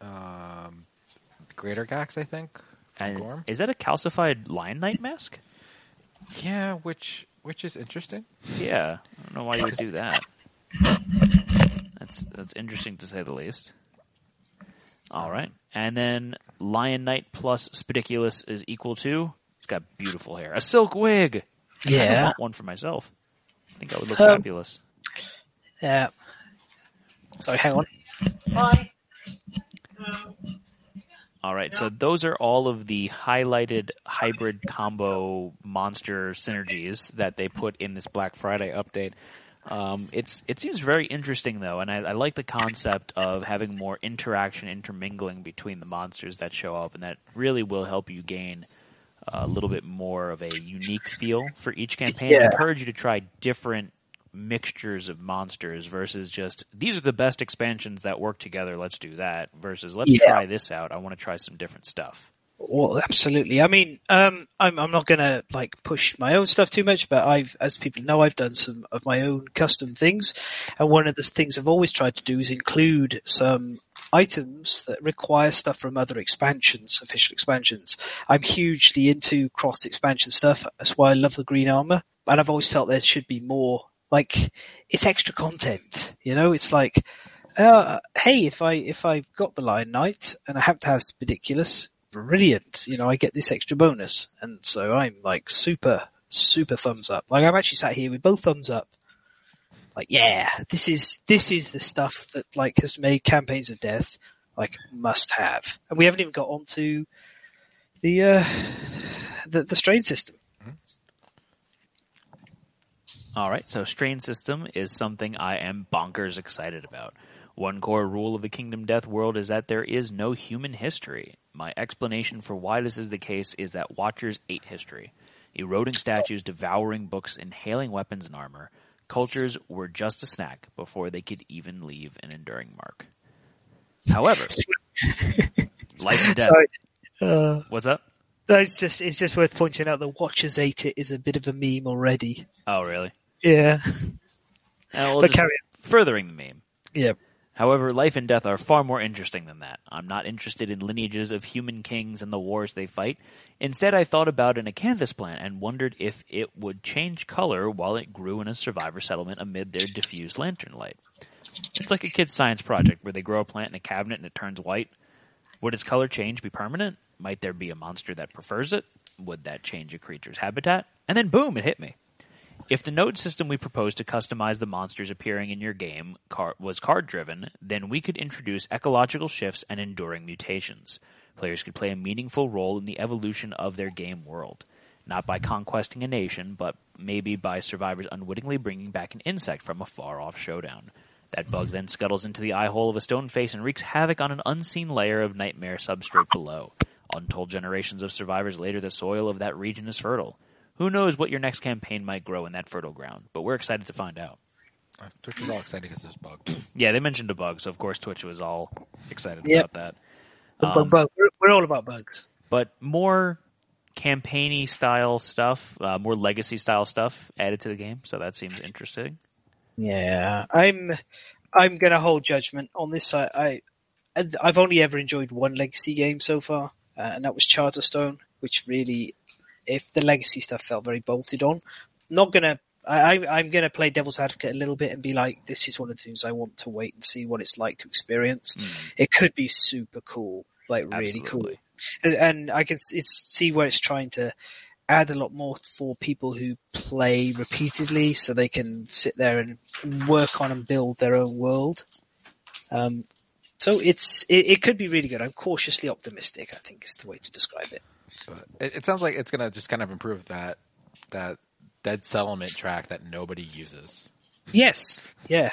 Um, Greater Gaxe, I think. And Gorm. is that a calcified Lion Knight mask? Yeah, which which is interesting. Yeah, I don't know why you would do that. That's that's interesting to say the least. All right, and then Lion Knight plus Spidicules is equal to. He's got beautiful hair, a silk wig. I Yeah. want one for myself. I think that would look Um, fabulous. Yeah. Sorry, hang on. Bye. All right, so those are all of the highlighted hybrid combo monster synergies that they put in this Black Friday update. Um, it's it seems very interesting though, and I, I like the concept of having more interaction, intermingling between the monsters that show up, and that really will help you gain a little bit more of a unique feel for each campaign. I encourage you to try different mixtures of monsters versus just these are the best expansions that work together. Let's do that. Versus let's Yeah. try this out. I want to try some different stuff. Well, absolutely. I mean, um, I'm, I'm not going to like push my own stuff too much, but I've, as people know, I've done some of my own custom things. And one of the things I've always tried to do is include some items that require stuff from other expansions, official expansions. I'm hugely into cross expansion stuff. That's why I love the green armor. And I've always felt there should be more, like, it's extra content, you know? It's like, uh, hey, if I, if I've got the Lion Knight and I have to have Ridiculous, brilliant. You know, I get this extra bonus. And so I'm like super, super thumbs up. Like I'm actually sat here with both thumbs up. like, yeah, this is this is the stuff that like has made campaigns of death like must have. And we haven't even got onto the uh, the, the strain system. All right, so strain system is something I am bonkers excited about. One core rule of the Kingdom Death world is that there is no human history. My explanation for why this is the case is that Watchers ate history. Eroding statues, devouring books, inhaling weapons and armor. Cultures were just a snack before they could even leave an enduring mark. However, life and death. Sorry. Uh, What's up? no, it's just it's just worth pointing out that Watchers ate it is a bit of a meme already. Oh, really? Yeah, Uh, well, but just carry furthering the meme. on. However, life and death are far more interesting than that. I'm not interested in lineages of human kings and the wars they fight. Instead, I thought about in a canvas plant and wondered if it would change color while it grew in a survivor settlement amid their diffused lantern light. It's like a kid's science project where they grow a plant in a cabinet and it turns white. Would its color change be permanent? Might there be a monster that prefers it? Would that change a creature's habitat? And then boom, it hit me. If the node system we proposed to customize the monsters appearing in your game car- was card driven, then we could introduce ecological shifts and enduring mutations. Players could play a meaningful role in the evolution of their game world. Not by conquesting a nation, but maybe by survivors unwittingly bringing back an insect from a far off showdown. That bug then scuttles into the eye hole of a stone face and wreaks havoc on an unseen layer of nightmare substrate below. Untold generations of survivors later, the soil of that region is fertile. Who knows what your next campaign might grow in that fertile ground, but we're excited to find out. Uh, Twitch was all excited because there's bugs. Yeah, they mentioned a bug, so of course Twitch was all excited Yep. about that. Bug, Um, bug. We're, we're all about bugs. but more campaigny style stuff, uh, more legacy style stuff added to the game, so that seems interesting. Yeah, I'm I'm going to hold judgment on this. I, I I've only ever enjoyed one legacy game so far, uh, and that was Charterstone, which really, if the legacy stuff felt very bolted on, not gonna. I, I'm going to play devil's advocate a little bit and be like, this is one of the things I want to wait and see what it's like to experience. It could be super cool, like really cool and, and I can it's, see where it's trying to add a lot more for people who play repeatedly, so they can sit there and work on and build their own world. Um, so it's it, it could be really good. I'm cautiously optimistic. I think is the way to describe it. But it, it sounds like it's gonna just kind of improve that that dead settlement track that nobody uses Yes, yeah.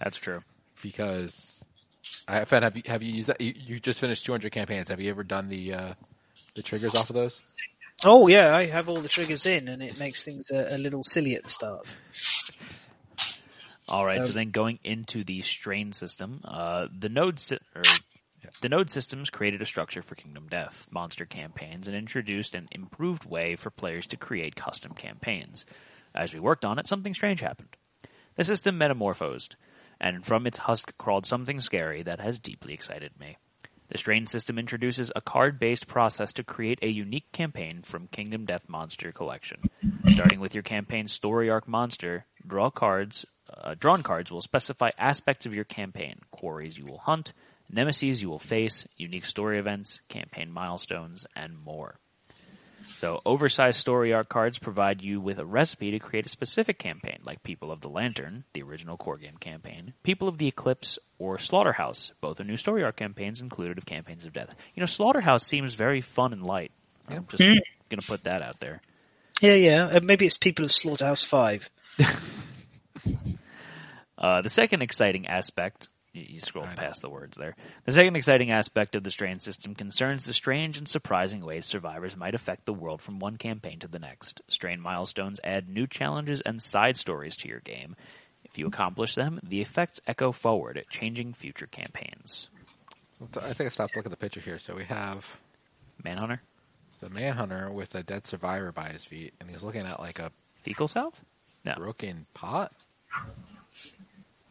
That's true. because I Fen, have you have you used that? You, you just finished 200 campaigns. Have you ever done the uh, the triggers off of those? Oh yeah, I have all the triggers in, and it makes things a, a little silly at the start. All right. Um, so then going into the strain system, uh, the node si- or the node systems created a structure for Kingdom Death monster campaigns and introduced an improved way for players to create custom campaigns. As we worked on it, something strange happened. The system metamorphosed, and from its husk crawled something scary that has deeply excited me. The strain system introduces a card-based process to create a unique campaign from Kingdom Death Monster Collection. Starting with your campaign's story arc monster, draw cards. Uh, drawn cards will specify aspects of your campaign: quarries you will hunt, nemesis you will face, unique story events, campaign milestones, and more. So, oversized story arc cards provide you with a recipe to create a specific campaign, like People of the Lantern, the original core game campaign, People of the Eclipse, or Slaughterhouse. Both are new story arc campaigns included of Campaigns of Death. You know, Slaughterhouse seems very fun and light. I'm just gonna put that out there. Yeah, yeah. Uh, maybe it's people of Slaughterhouse Five. Uh, the second exciting aspect, you, you scrolled I know. past the words there. The second exciting aspect of the strain system concerns the strange and surprising ways survivors might affect the world from one campaign to the next. Strain milestones add new challenges and side stories to your game. If you accomplish them, the effects echo forward, changing future campaigns. I think I stopped looking at the picture here. So we have Manhunter, the manhunter with a dead survivor by his feet, and he's looking at like a fecal south? No. broken pot.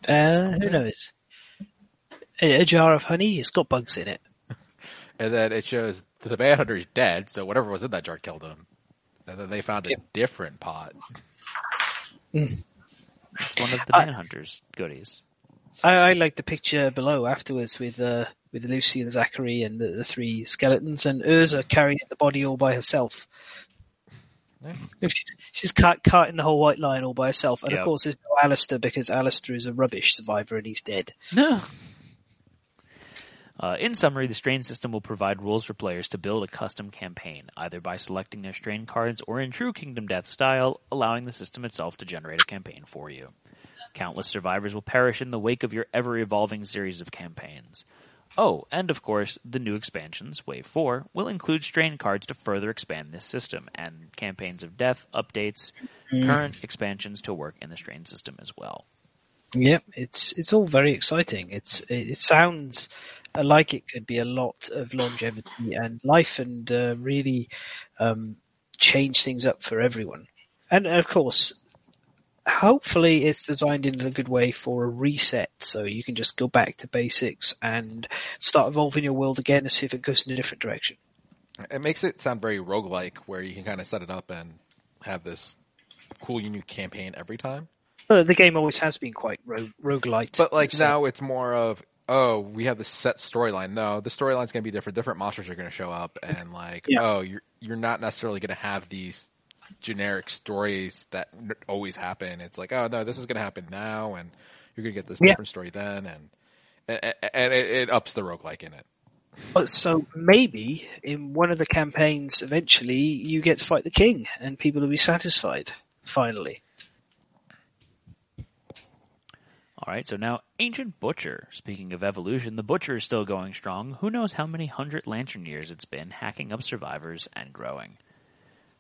Uh, who knows? A, a jar of honey. It's got bugs in it. And then it shows that the manhunter is dead, so whatever was in that jar killed him. And then they found a Yep. different pot. It's one of the I- Manhunter's goodies. I, I like the picture below afterwards with uh, with Lucy and Zachary and the, the three skeletons and Erza carrying the body all by herself. She's, she's cart, carting the whole White Lion all by herself, and Yep. of course there's no Allister because Allister is a rubbish survivor and he's dead. No. Uh, in summary, the strain system will provide rules for players to build a custom campaign, either by selecting their strain cards or in true Kingdom Death style, allowing the system itself to generate a campaign for you. Countless survivors will perish in the wake of your ever evolving series of campaigns. Oh, and of course, the new expansions, Wave 4, will include strain cards to further expand this system, and campaigns of death, updates, current expansions to work in the strain system as well. Yep, it's it's all very exciting. It's it, it sounds like it could be a lot of longevity and life, and uh, really um, change things up for everyone. And of course, hopefully, it's designed in a good way for a reset, so you can just go back to basics and start evolving your world again and see if it goes in a different direction. It makes it sound very roguelike, where you can kind of set it up and have this cool, unique campaign every time. But the game always has been quite ro- roguelite. But like now, it's more of oh, we have this set storyline. No, the storyline's going to be different. Different monsters are going to show up, and like Yeah. oh, you're you're not necessarily going to have these generic stories that n- always happen. It's like oh no, this is going to happen now, and you're going to get this Yeah. different story then, and and, and it, it ups the roguelike in it. But so maybe in one of the campaigns, eventually you get to fight the king, and people will be satisfied. Finally, All right, so now Ancient Butcher. Speaking of evolution, the Butcher is still going strong. Who knows how many hundred lantern years it's been, hacking up survivors and growing.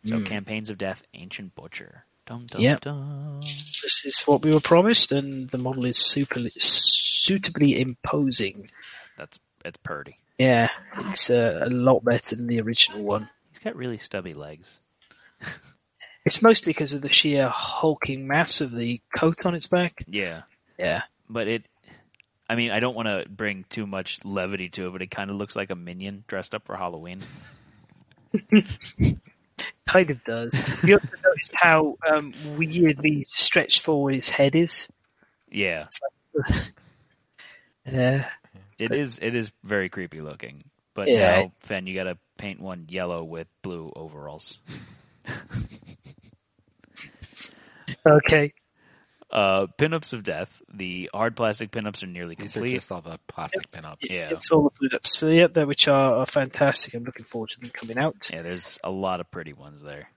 So, campaigns of death, Ancient Butcher. Dum dum Yep. dum. this is what we were promised, and the model is super suitably imposing. That's it's purdy. Yeah, it's uh, a lot better than the original one. He's got really stubby legs. It's mostly because of the sheer hulking mass of the coat on its back. Yeah, Yeah, but it. I mean, I don't want to bring too much levity to it, but it kind of looks like a minion dressed up for Halloween. kind of does. You also noticed how um, weirdly stretched forward his head is. Yeah, Yeah. it is. It is very creepy looking. But Yeah. now, Fen, you got to paint one yellow with blue overalls. Okay. Uh, pinups of death. The hard plastic pinups are nearly These are complete. just all the plastic pinups. Yeah. It's all the put-ups. So, yep, there, which are, are fantastic. I'm looking forward to them coming out. Yeah, there's a lot of pretty ones there.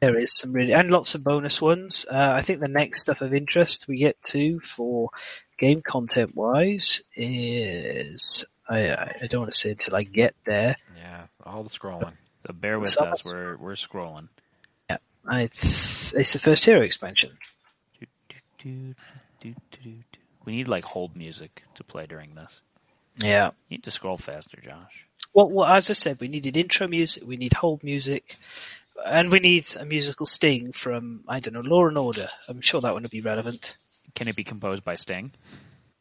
There is some really, and lots of bonus ones. Uh, I think the next stuff of interest we get to for game content wise is, I, I I don't want to say until I get there. Yeah, all the scrolling. So bear with So us. We're we're scrolling. I th- it's the first hero expansion. Do, do, do, do, do, do. We need like hold music to play during this. Yeah. You need to scroll faster, Josh. Well, well, as I said, we needed intro music, we need hold music, and we need a musical sting from, I don't know, Law and Order. I'm sure that one would be relevant. Can it be composed by Sting?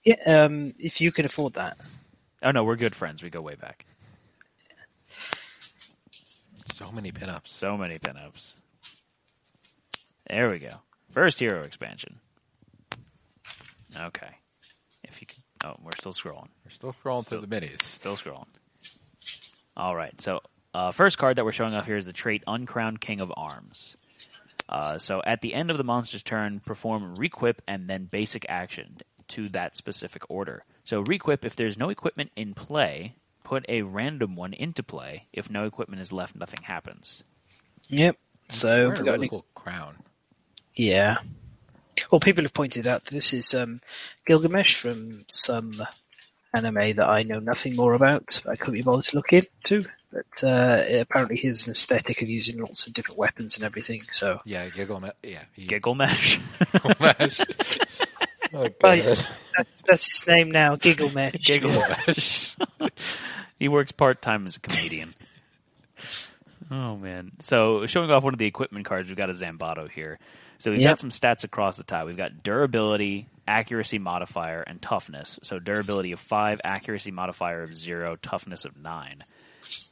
Yeah, um, if you can afford that. Oh no, we're good friends. We go way back. So many pinups. So many pinups. There we go. First hero expansion. Okay. If you can. Oh, we're still scrolling. We're still scrolling Still- through the minis. Still scrolling. All right. So, uh, first card that we're showing off here is the trait Uncrowned King of Arms. Uh, so, at the end of the monster's turn, perform Requip and then basic action to that specific order. So, Requip, if there's no equipment in play, put a random one into play. If no equipment is left, nothing happens. Yep. So we've a got really an- cool crown. yeah. Well, people have pointed out that this is um, Gilgamesh from some anime that I know nothing more about. I couldn't be bothered to look into, but uh, apparently his aesthetic of using lots of different weapons and everything. So, Yeah, giggle. Ma- yeah, he, Giggle Mesh. Oh, But he's- that's, that's his name now, Gilgamesh. Giggle Mesh. he works part time as a comedian. Oh man! So showing off one of the equipment cards, we've got a Zanbato here. So we've Yep. got some stats across the top. We've got durability, accuracy modifier, and toughness. So durability of five, accuracy modifier of zero, toughness of nine.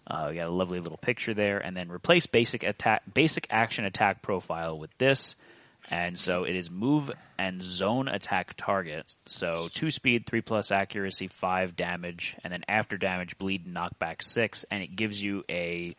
Uh, we got a lovely little picture there, and then replace basic attack, basic action attack profile with this. And so it is move and zone attack target. So two speed, three plus accuracy, five damage, and then after damage, bleed and knockback six, and it gives you a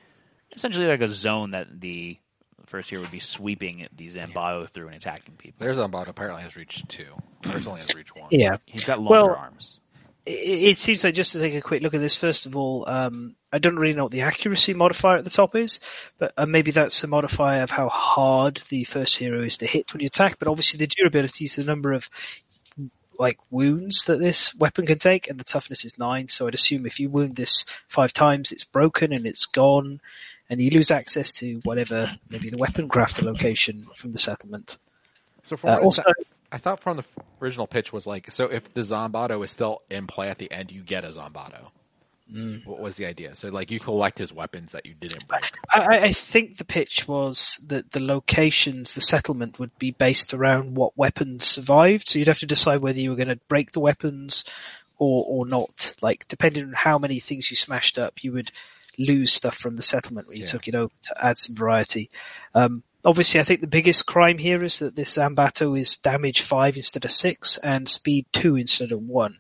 essentially like a zone that the The first hero would be sweeping the Zambato through and attacking people. There's Zombato apparently has reach two. There's only has reach one. Yeah. He's got longer Well- arms. It, it seems like just to take a quick look at this, first of all, um, I don't really know what the accuracy modifier at the top is, but uh, maybe that's a modifier of how hard the first hero is to hit when you attack. But obviously, the durability is the number of like wounds that this weapon can take, and the toughness is nine. So I'd assume if you wound this five times, it's broken and it's gone, and you lose access to whatever maybe the weapon crafter location from the settlement. So Uh, also, I thought from the original pitch was like, so if the Zombato is still in play at the end, you get a Zombato. Mm. What was the idea? So like you collect his weapons that you didn't break. I, I- I think the pitch was that the locations, the settlement would be based around what weapons survived. So you'd have to decide whether you were going to break the weapons or, or not. Like, depending on how many things you smashed up, you would lose stuff from the settlement when you Yeah. took it over to add some variety. Um, obviously, I think the biggest crime here is that this Zanbato is damage five instead of six and speed two instead of one.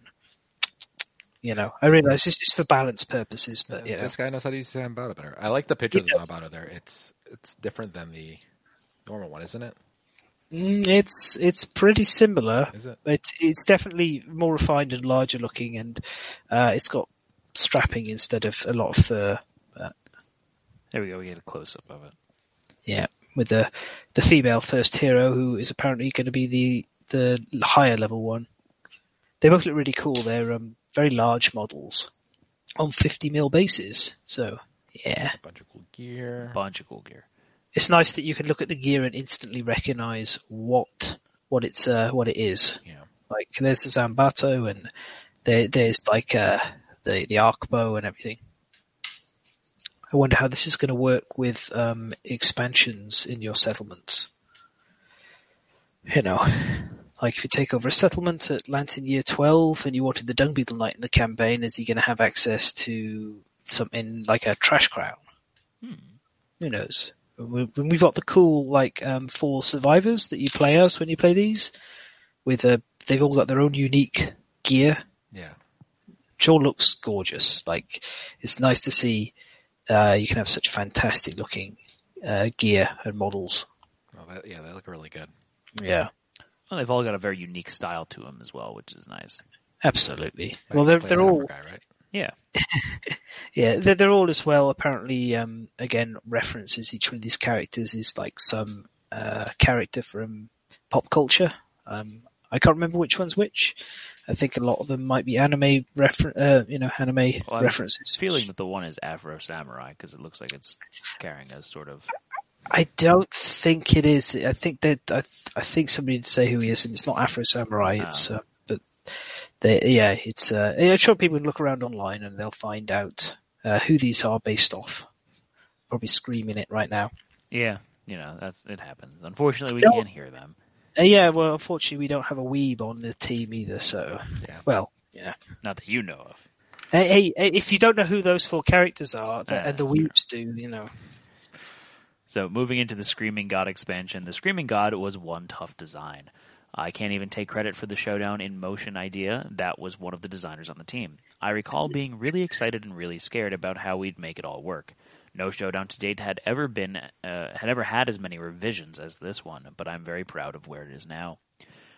You know, I realize this is for balance purposes, but yeah, you know. This guy knows how to use Zanbato better. I like the picture of the does. Zanbato there. It's it's different than the normal one, isn't it? Mm, it's it's pretty similar. Is it? It's it's definitely more refined and larger looking, and uh, it's got strapping instead of a lot of fur. There we go. We get a close up of it. Yeah, with the the female first hero who is apparently going to be the the higher level one. They both look really cool. They're um, very large models on 50 mil bases. So yeah, bunch of cool gear. Bunch of cool gear. it's nice that you can look at the gear and instantly recognize what what it's uh, what it is. Yeah. Like there's the Zanbato and there there's like uh, the the arc bow and everything. I wonder how this is going to work with um, expansions in your settlements. You know, like if you take over a settlement at Lantern Year 12 and you wanted the Dung Beetle Knight in the campaign, is he going to have access to something like a trash crown? Who knows? We- We've got the cool like um, four survivors that you play as when you play these. With a, they've all got their own unique gear. Yeah. Sure looks gorgeous. Like it's nice to see. Uh, you can have such fantastic looking uh, gear and models. Well, that, yeah, they look really good. Yeah, Well, they've all got a very unique style to them as well, which is nice. absolutely. Like, Well, they're they're all Africa, right? Yeah. Yeah, they're, they're all as well. Apparently, um, again, references each one of these characters is like some uh, character from pop culture. Um, I can't remember which one's which. I think a lot of them might be anime refer- uh, you know, anime Well, references. feeling that the one is Afro Samurai because it looks like it's carrying a sort of. I don't think it is. I think that I, I think somebody did say who he is, and it's not Afro Samurai. It's uh, but they, yeah, it's. Uh, I'm sure people can look around online and they'll find out uh, who these are based off. Probably screaming it right now. Yeah, you know that's it happens. Unfortunately, we No. can't hear them. Uh, yeah, well, unfortunately, we don't have a weeb on the team either. So, Yeah. well, yeah. Not that you know of. Hey, hey, hey, if you don't know who those four characters are, th- and the that's true. do, you know. So moving into the Screaming God expansion, the Screaming God was one tough design. I can't even take credit for the showdown in motion idea. That was one of the designers on the team. I recall being really excited and really scared about how we'd make it all work. No showdown to date had ever been uh, had ever had as many revisions as this one, but I'm very proud of where it is now.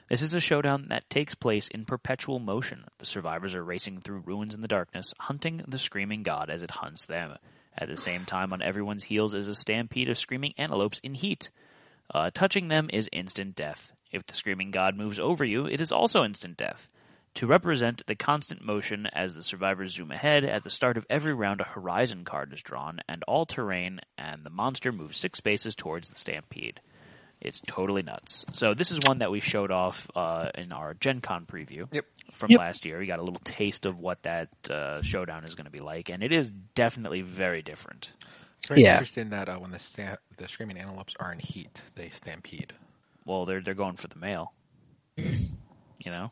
This is a showdown that takes place in perpetual motion. The survivors are racing through ruins in the darkness, hunting the screaming god as it hunts them. At the same time, on everyone's heels is a stampede of screaming antelopes in heat. Uh, touching them is instant death. If the screaming god moves over you, it is also instant death. To represent the constant motion as the survivors zoom ahead, at the start of every round a horizon card is drawn, and all terrain, and the monster moves six spaces towards the stampede. It's totally nuts. So this is one that we showed off uh, in our Gen Con preview Yep. from Yep. last year. We got a little taste of what that uh, showdown is going to be like, and it is definitely very different. It's very Yeah. interesting that uh, when the sta- the screaming antelopes are in heat, they stampede. Well, they're they're going for the male. You know,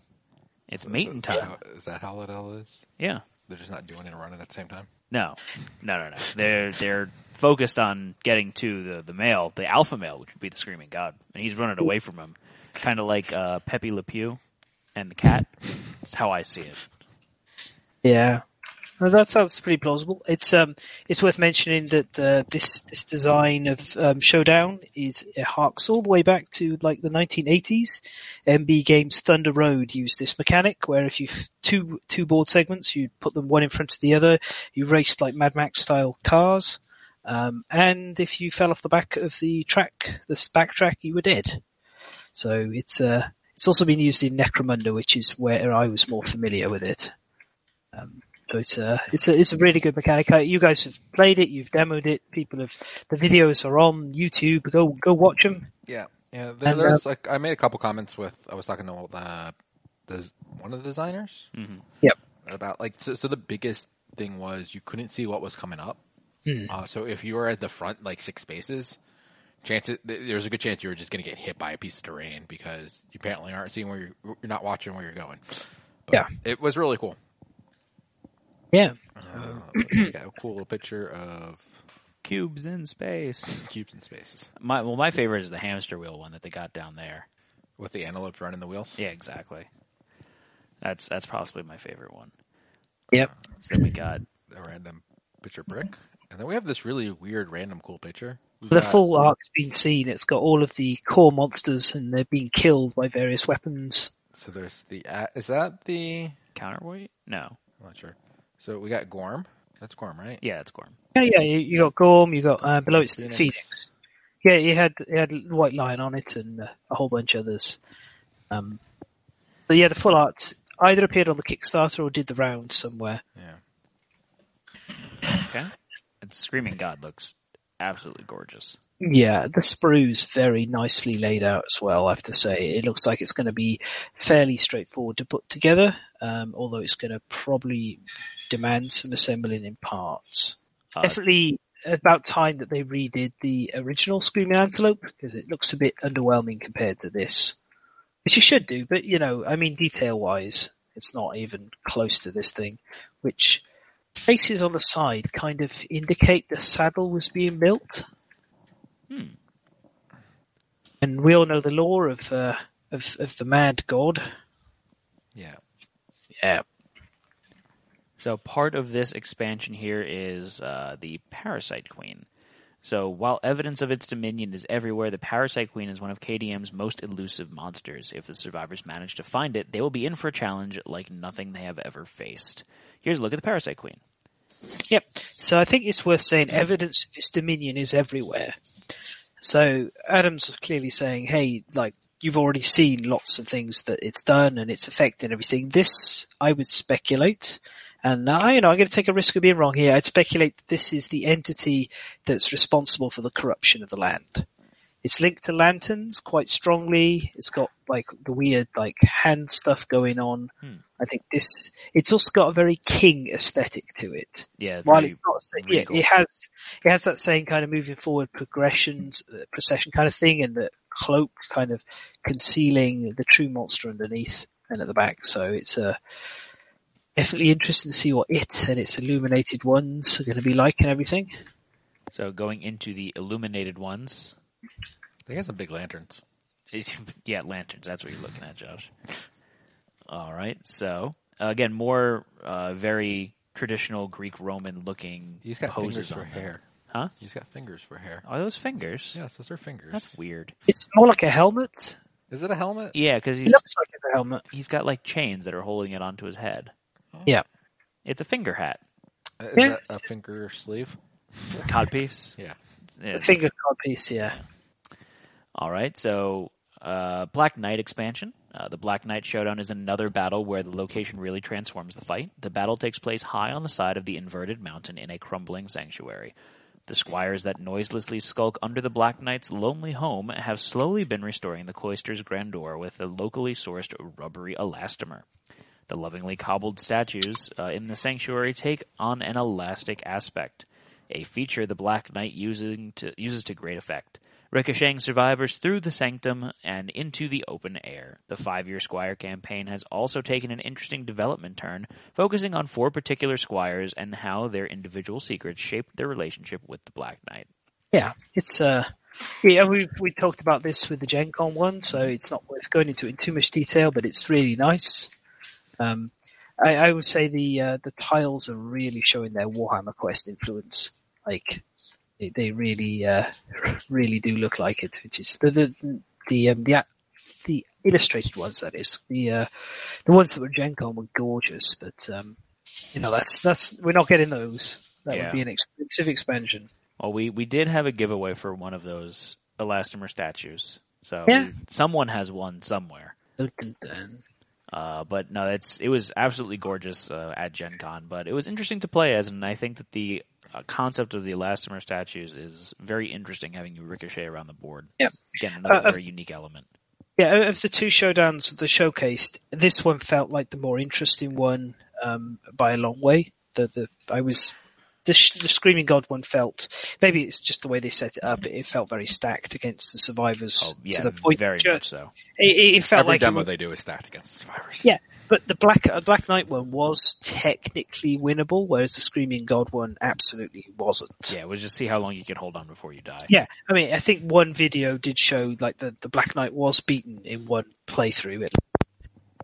it's Is mating time. how- Is that how it all is? Yeah. They're just not doing it and running at the same time. No, no, no, no. They're they're focused on getting to the the male, the alpha male, which would be the screaming god, and he's running away from him, kind of like uh, Pepe Le Pew and the cat. That's how I see it. Yeah. Well, that sounds pretty plausible. It's um, it's worth mentioning that uh, this this design of um, Showdown is it harks all the way back to like the 1980s. MB Games Thunder Road used this mechanic where if you f- two two board segments, you put them one in front of the other, you raced like Mad Max style cars, um, and if you fell off the back of the track, the back track, you were dead. So it's uh, it's also been used in Necromunda, which is where I was more familiar with it. Um, so it's a it's a it's a really good mechanic. Uh, You guys have played it, you've demoed it. People have the videos are on YouTube. Go go watch them. Yeah, yeah. There, And, there's like I made a couple comments with I was talking to the, the one of the designers Mm-hmm. Yep. about like so, so the biggest thing was you couldn't see what was coming up. Hmm. Uh, so if you were at the front like six spaces, chances there's a good chance you were just going to get hit by a piece of terrain because you apparently aren't seeing where you're you're not watching where you're going. But Yeah. it was really cool. Yeah, Uh, got a cool little picture of Cubes in space. cubes in spaces My well, my favorite is the hamster wheel one that they got down there. with the antelope running the wheels. Yeah, exactly. That's that's possibly my favorite one. yep. So then we got A random picture brick, and then we have this really weird random cool picture. We've The got- full arc's been seen. It's got all of the core monsters, and they're being killed by various weapons. So there's the uh, is that the counterweight. No, I'm not sure. So we got Gorm. That's Gorm, right? yeah, it's Gorm. Yeah, yeah. You, you got Gorm. You got uh, below it's the Phoenix. Phoenix. Yeah, you had you had White Lion on it and uh, a whole bunch of others. Um, but yeah, the full art either appeared on the Kickstarter or did the round somewhere. Yeah. Okay, and Screaming God looks absolutely gorgeous. Yeah, the sprue's very nicely laid out as well. I have to say, it looks like it's going to be fairly straightforward to put together, um, although it's going to probably demand some assembling in parts. Uh, definitely about time that they redid the original Screaming Antelope because it looks a bit underwhelming compared to this, which you should do. But you know, I mean, detail-wise, it's not even close to this thing. Which faces on the side kind of indicate the saddle was being built. Hmm. And we all know the lore of uh, of of the mad god. Yeah. Yeah, So part of this expansion here is uh, the Parasite Queen. So while evidence of its dominion is everywhere, the Parasite Queen is one of KDM's most elusive monsters. If the survivors manage to find it, they will be in for a challenge like nothing they have ever faced. Here's a look at the Parasite Queen. Yep. So I think it's worth saying evidence of its dominion is everywhere. So Adam's clearly saying, hey, like, you've already seen lots of things that it's done and its effect and everything. This, I would speculate, and I, you know, I'm going to take a risk of being wrong here. I'd speculate that this is the entity that's responsible for the corruption of the land. It's linked to lanterns quite strongly. It's got like the weird like hand stuff going on. Hmm. I think this. It's also got a very king aesthetic to it. Yeah, While it's not, yeah, it has it has that same kind of moving forward progressions, uh, procession kind of thing, and the cloak kind of concealing the true monster underneath and at the back. So it's uh, definitely interesting to see what it and its illuminated ones are going to be like and everything. So going into the illuminated ones, They got some big lanterns. yeah, lanterns. That's what you're looking at, Josh. All right. So uh, again, more uh, very traditional Greek Roman looking He's got poses fingers for on them. hair. Huh? He's got fingers for hair. Are those fingers? Yes, those are fingers. That's weird. It's more like a helmet. Is it a helmet? Yeah, because It he's looks like it's a helmet. he's got like chains that are holding it onto his head. Yeah. It's a finger hat, Uh, Is Yeah. that a finger sleeve? codpiece. Yeah. Yeah. A finger codpiece. piece, yeah. All right, so uh, Black Knight expansion. Uh, the Black Knight Showdown is another battle where the location really transforms the fight. The battle takes place high on the side of the inverted mountain in a crumbling sanctuary. The squires that noiselessly skulk under the Black Knight's lonely home have slowly been restoring the cloister's grandeur with a locally sourced rubbery elastomer. The lovingly cobbled statues uh, in the sanctuary take on an elastic aspect, a feature the Black Knight using to, uses to great effect, ricocheting survivors through the sanctum and into the open air. The five-year Squire campaign has also taken an interesting development turn, focusing on four particular squires and how their individual secrets shaped their relationship with the Black Knight. Yeah, it's uh, yeah, we we talked about this with the Gen Con one, so it's not worth going into in too much detail, but it's really nice. Um, I, I would say the uh, the tiles are really showing their Warhammer Quest influence. Like they, they really uh, really do look like it. Which is the the the um, the, the illustrated ones. That is the uh, the ones that were Gen Con were gorgeous, but um, you know that's that's we're not getting those. That Yeah. would be an expensive expansion. Well, we, we did have a giveaway for one of those Elastomer statues. So Yeah. someone has one somewhere. Dun, dun, dun. Uh, but no, it's it was absolutely gorgeous uh, at Gen Con. But it was interesting to play as, and I think that the concept of the Elastomer statues is very interesting, having you ricochet around the board. Yeah. Again, another Uh, uh, very unique element. Yeah, of the two showdowns that showcased, this one felt like the more interesting one um, by a long way. The the I was the, the Screaming God one felt maybe it's just the way they set it up. It felt very stacked against the survivors Oh, yeah, to the point. very ju- much so. It, it- it felt Every like it demo was- they do is stacked against survivors. yeah, but the Black uh, Black Knight one was technically winnable, whereas the Screaming God one absolutely wasn't. Yeah, it was just see how long you can hold on before you die. Yeah, I mean, I think one video did show like the, the Black Knight was beaten in one playthrough, it-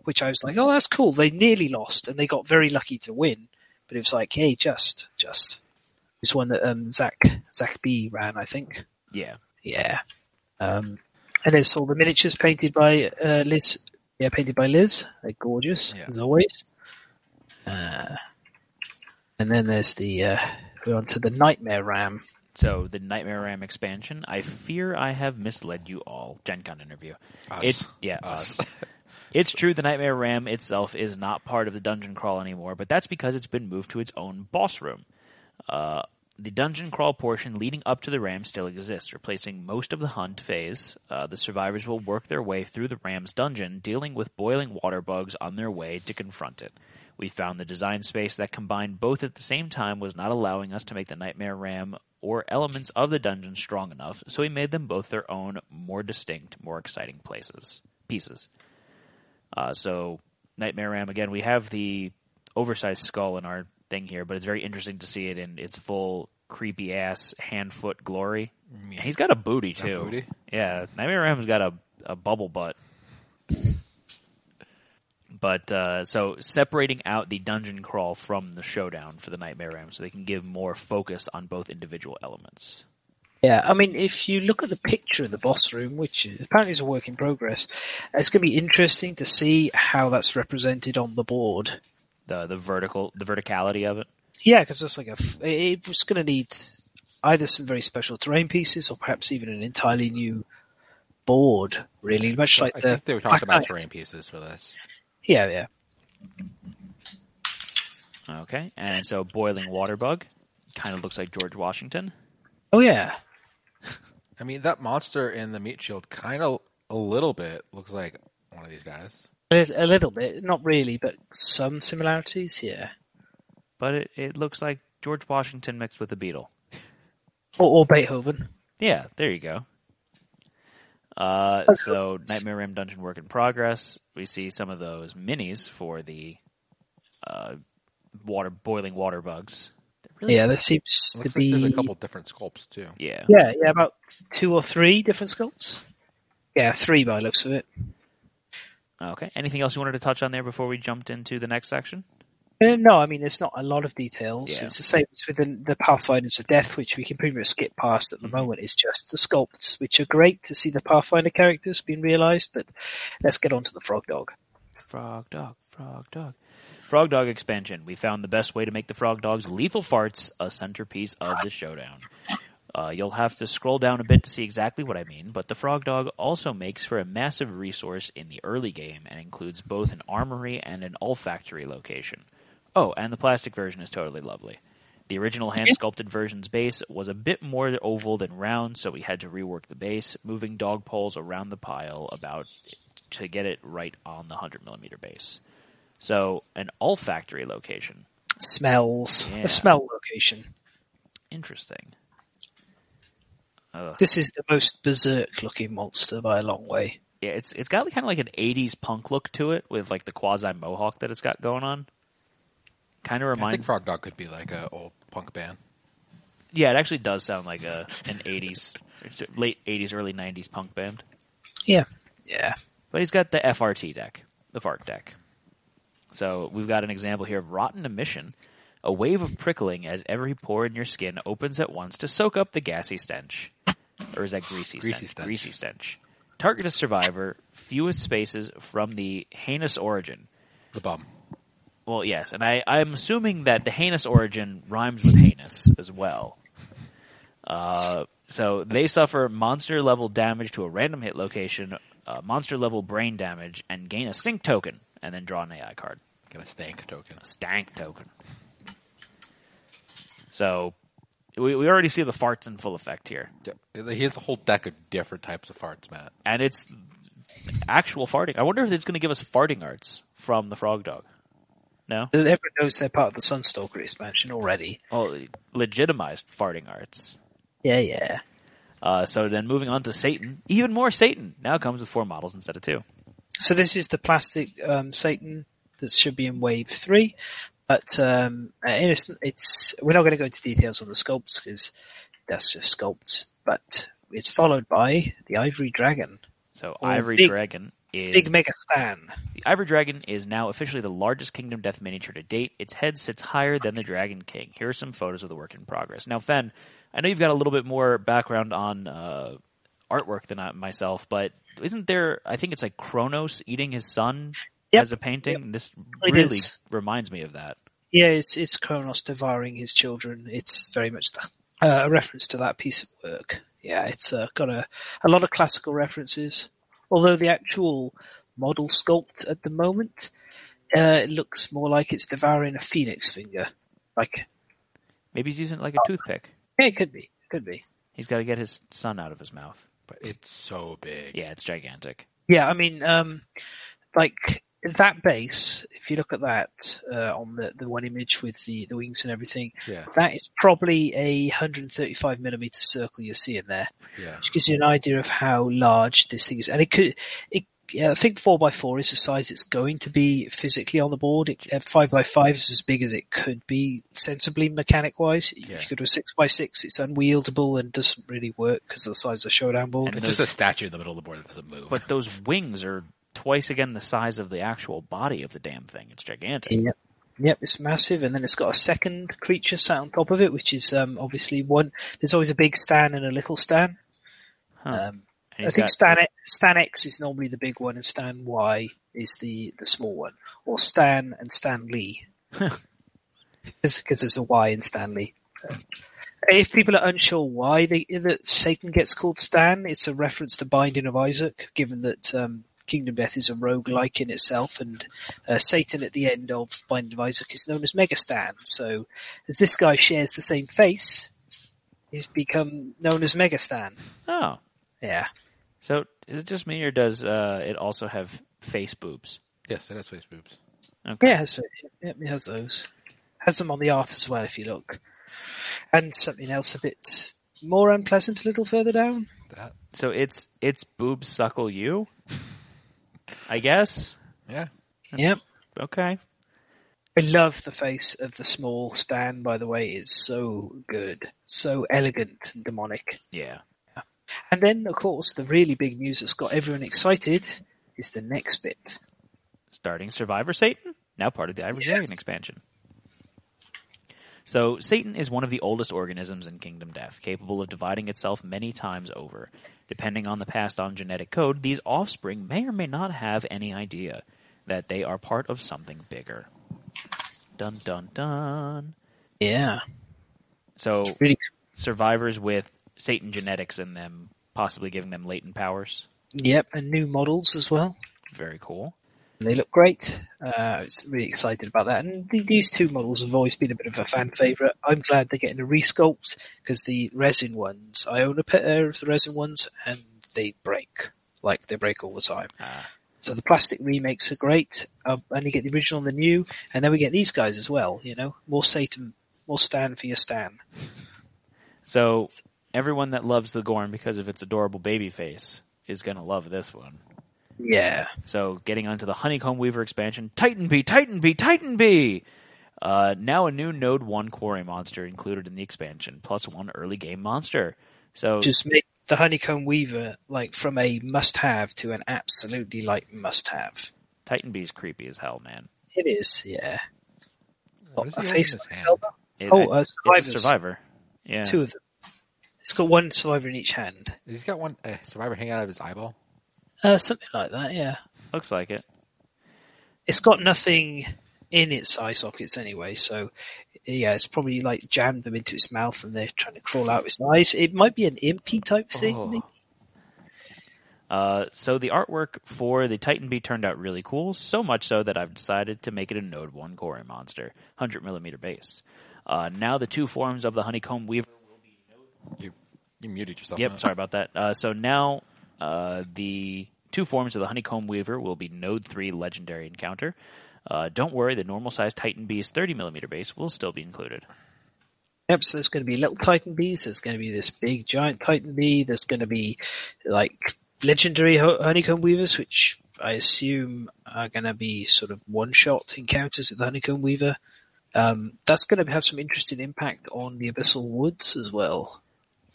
which I was like, oh, that's cool. They nearly lost and they got very lucky to win, but it was like, hey, just, just. It's one that um, Zach Zach B ran, I think. Yeah. Yeah. Um, and there's all the miniatures painted by uh, Liz. Yeah, painted by Liz. They're gorgeous Yeah. as always. Uh, and then there's the uh, we're on to the Nightmare Ram. So the Nightmare Ram expansion. I fear I have misled you all. Gen Con interview. Us. It yeah Us. us. It's true the Nightmare Ram itself is not part of the dungeon crawl anymore, but that's because it's been moved to its own boss room. Uh, the dungeon crawl portion leading up to the ram still exists, replacing most of the hunt phase. Uh, the survivors will work their way through the ram's dungeon, dealing with boiling water bugs on their way to confront it. We found the design space that combined both at the same time was not allowing us to make the Nightmare Ram or elements of the dungeon strong enough, so we made them both their own, more distinct, more exciting places pieces. Uh, so Nightmare Ram again, we have the oversized skull in our thing here, but it's very interesting to see it in its full creepy ass hand foot glory. And he's got a booty A too. booty? Yeah, Nightmare Ram's got a a bubble butt. But uh, so separating out the dungeon crawl from the showdown for the Nightmare Ram, so they can give more focus on both individual elements. Yeah, I mean, if you look at the picture of the boss room, which is, apparently is a work in progress, it's going to be interesting to see how that's represented on the board. The the vertical the verticality of it. Yeah, because it's like a, f- it was going to need either some very special terrain pieces or perhaps even an entirely new board, really, much like I the. think they were talking Black about Knight. terrain pieces for this. Yeah, yeah. Okay, and so boiling water bug kind of looks like George Washington. Oh, yeah. I mean, that monster in the meat shield kind of a little bit looks like one of these guys. A, a little bit, not really, but some similarities, yeah. but it, it looks like George Washington mixed with a beetle. Or, or Beethoven. Yeah, there you go. Uh, so Nightmare Ram Dungeon work in progress. We see some of those minis for the uh, water boiling water bugs. Really- Yeah, there seems to like be. there's a couple different sculpts too. yeah. Yeah, yeah, about two or three different sculpts. Yeah, three by the looks of it. Okay. Anything else you wanted to touch on there before we jumped into the next section? Uh, no, I mean, it's not a lot of details. Yeah. It's the same as with the, Pathfinders of Death, which we can pretty much skip past at the Mhm. moment. It's just the sculpts, which are great to see the Pathfinder characters being realised, but let's get on to the Frog Dog. Frog dog, frog dog. Frog dog expansion. We found the best way to make the frog dog's lethal farts a centerpiece of the showdown. Uh, you'll have to scroll down a bit to see exactly what I mean, but the frog dog also makes for a massive resource in the early game and includes both an armory and an olfactory location. Oh, and the plastic version is totally lovely. The original hand sculpted version's base was a bit more oval than round, so we had to rework the base, moving dog poles around the pile about to get it right on the 100 millimeter base. So, an olfactory location. Smells. Yeah. A smell location. Interesting. Ugh. This is the most berserk looking monster by a long way. Yeah, it's it's got kind of like an '80s punk look to it, with like the quasi mohawk that it's got going on. Kind of reminds. I think reminds. Frog Dog could be like a old punk band. yeah, it actually does sound like a an '80s, late '80s, early '90s punk band. Yeah. Yeah. But he's got the FRT deck, the fart deck. So we've got an example here of rotten emission. A wave of prickling as every pore in your skin opens at once to soak up the gassy stench. Or is that greasy, Greasy stench? stench. Greasy stench. Target a survivor, fewest spaces from the heinous origin. The bum. Well, yes, and I, I'm assuming that the heinous origin rhymes with heinous as well. Uh, so they suffer monster level damage to a random hit location, uh, monster level brain damage, and gain a stink token, and then draw an AI card. Get a stank token. A stank token. So we, we already see the farts in full effect here, He has a whole deck of different types of farts, Matt. and it's actual farting. I wonder if it's going to give us farting arts from the frog dog. No, Everyone knows they're part of the Sunstalker expansion already. oh, legitimized farting arts. Yeah, yeah. Uh, so then moving on to Satan, even more Satan now comes with four models instead of two. So this is the plastic um, Satan that should be in wave three, but um, uh, it's, it's we're not going to go into details on the sculpts because that's just sculpts. But it's followed by the Ivory Dragon, So Ivory big- Dragon is big Mega Stan. the Ivory Dragon is now officially the largest Kingdom Death miniature to date. Its head sits higher than the Dragon King. Here are some photos of the work in progress. Now, Fen, I know you've got a little bit more background on uh, artwork than I, myself, but isn't there? I think it's like Kronos eating his son Yep. as a painting. This It really is. reminds me of that. Yeah, it's it's Kronos devouring his children. It's very much the, uh, a reference to that piece of work. Yeah, it's uh, got a a lot of classical references. Although the actual model sculpt at the moment, uh, it looks more like it's devouring a phoenix finger. Like, Maybe he's using it like a toothpick. yeah, it could be, It could be. He's got to get his son out of his mouth. But it's so big. Yeah, it's gigantic. Yeah, I mean, um, like that base. If you look at that uh, on the the one image with the the wings and everything, Yeah. that is probably a 135 millimeter circle you see in there. Yeah. which gives you an idea of how large this thing is. And it could, it, yeah, I think four by four is the size it's going to be physically on the board. It, uh, five by five is as big as it could be sensibly mechanic wise. Yeah. If you go to a six by six, it's unwieldable and doesn't really work because of the size of the showdown board. And It's just a statue in the middle of the board that doesn't move. But those wings are twice again the size of the actual body of the damn thing. It's gigantic. Yep. Yep, it's massive, and then it's got a second creature sat on top of it, which is um, obviously one. There's always a big Stan and a little Stan. Huh. Um, I think got- Stan Stan X is normally the big one, and Stan Y is the the small one, or Stan and Stan Lee, because there's a Y in Stanley. If people are unsure why they, that Satan gets called Stan, it's a reference to Binding of Isaac, given that um, Kingdom Death is a roguelike in itself, and uh, Satan at the end of Binding of Isaac is known as Mega Stan. So, as this guy shares the same face, he's become known as Mega Stan. Oh, Yeah. so is it just me or does uh, it also have face boobs? yes, it has face boobs. Okay. Yeah, it has, yeah, it has those. Has them on the art as well, if you look. And something else a bit more unpleasant a little further down. That. So it's it's boobs suckle you. I guess. Yeah. Yep. Okay. I love the face of the small Stan, by the way. It's so good. So elegant and demonic. Yeah. And then, of course, the really big news that's got everyone excited is the next bit. Starting Survivor Satan, now part of the Ivory Yes. Dragon expansion. So Satan is one of the oldest organisms in Kingdom Death, capable of dividing itself many times over. Depending on the passed on genetic code, these offspring may or may not have any idea that they are part of something bigger. Dun dun dun. Yeah. So Really survivors with Satan genetics in them, possibly giving them latent powers. Yep, and new models as well. Very cool. They look great. Uh, I was really excited about that. And th- these two models have always been a bit of a fan favorite. I'm glad they're getting a resculpt because the resin ones, I own a pair of the resin ones and they break. Like they break all the time. Ah. So the plastic remakes are great. Uh, and you get the original and the new, and then we get these guys as well. You know, more Satan, more Stan for your Stan. So everyone that loves the Gorm because of its adorable baby face is gonna love this one. Yeah, So getting onto the Honeycomb Weaver expansion, Titan Bee, Titan Bee, Titan Bee! Uh, now a new Node 1 quarry monster included in the expansion, plus one early game monster. So just make the Honeycomb Weaver like from a must-have to an absolutely like must-have. Titan Bee's creepy as hell, man. It is, yeah. What is a face holding in his hand? Zelda? It- Oh, I- uh, it's a survivors. survivor. Yeah. Two of them. It's got one survivor in each hand. He's got one uh, survivor hanging out of his eyeball. Uh, something like that, yeah. Looks like it. It's got nothing in its eye sockets anyway, so yeah, it's probably like jammed them into its mouth and they're trying to crawl out its eyes. It might be an impy type thing. Oh. maybe. Uh, so the artwork for the Titan Bee turned out really cool, so much so that I've decided to make it a Node 1 Core monster, 100 millimeter base. Uh, now the two forms of the Honeycomb Weaver. will be You you muted yourself. Yep, huh? sorry about that. Uh, so now uh, the two forms of the Honeycomb Weaver will be Node 3 Legendary Encounter. Uh, don't worry, the normal size Titan Bee's 30 millimeter base will still be included. Yep, so there's going to be little Titan bees, there's going to be this big giant Titan bee, there's going to be like legendary honeycomb weavers, which I assume are going to be sort of one-shot encounters with the honeycomb weaver. Um, that's going to have some interesting impact on the abyssal woods as well.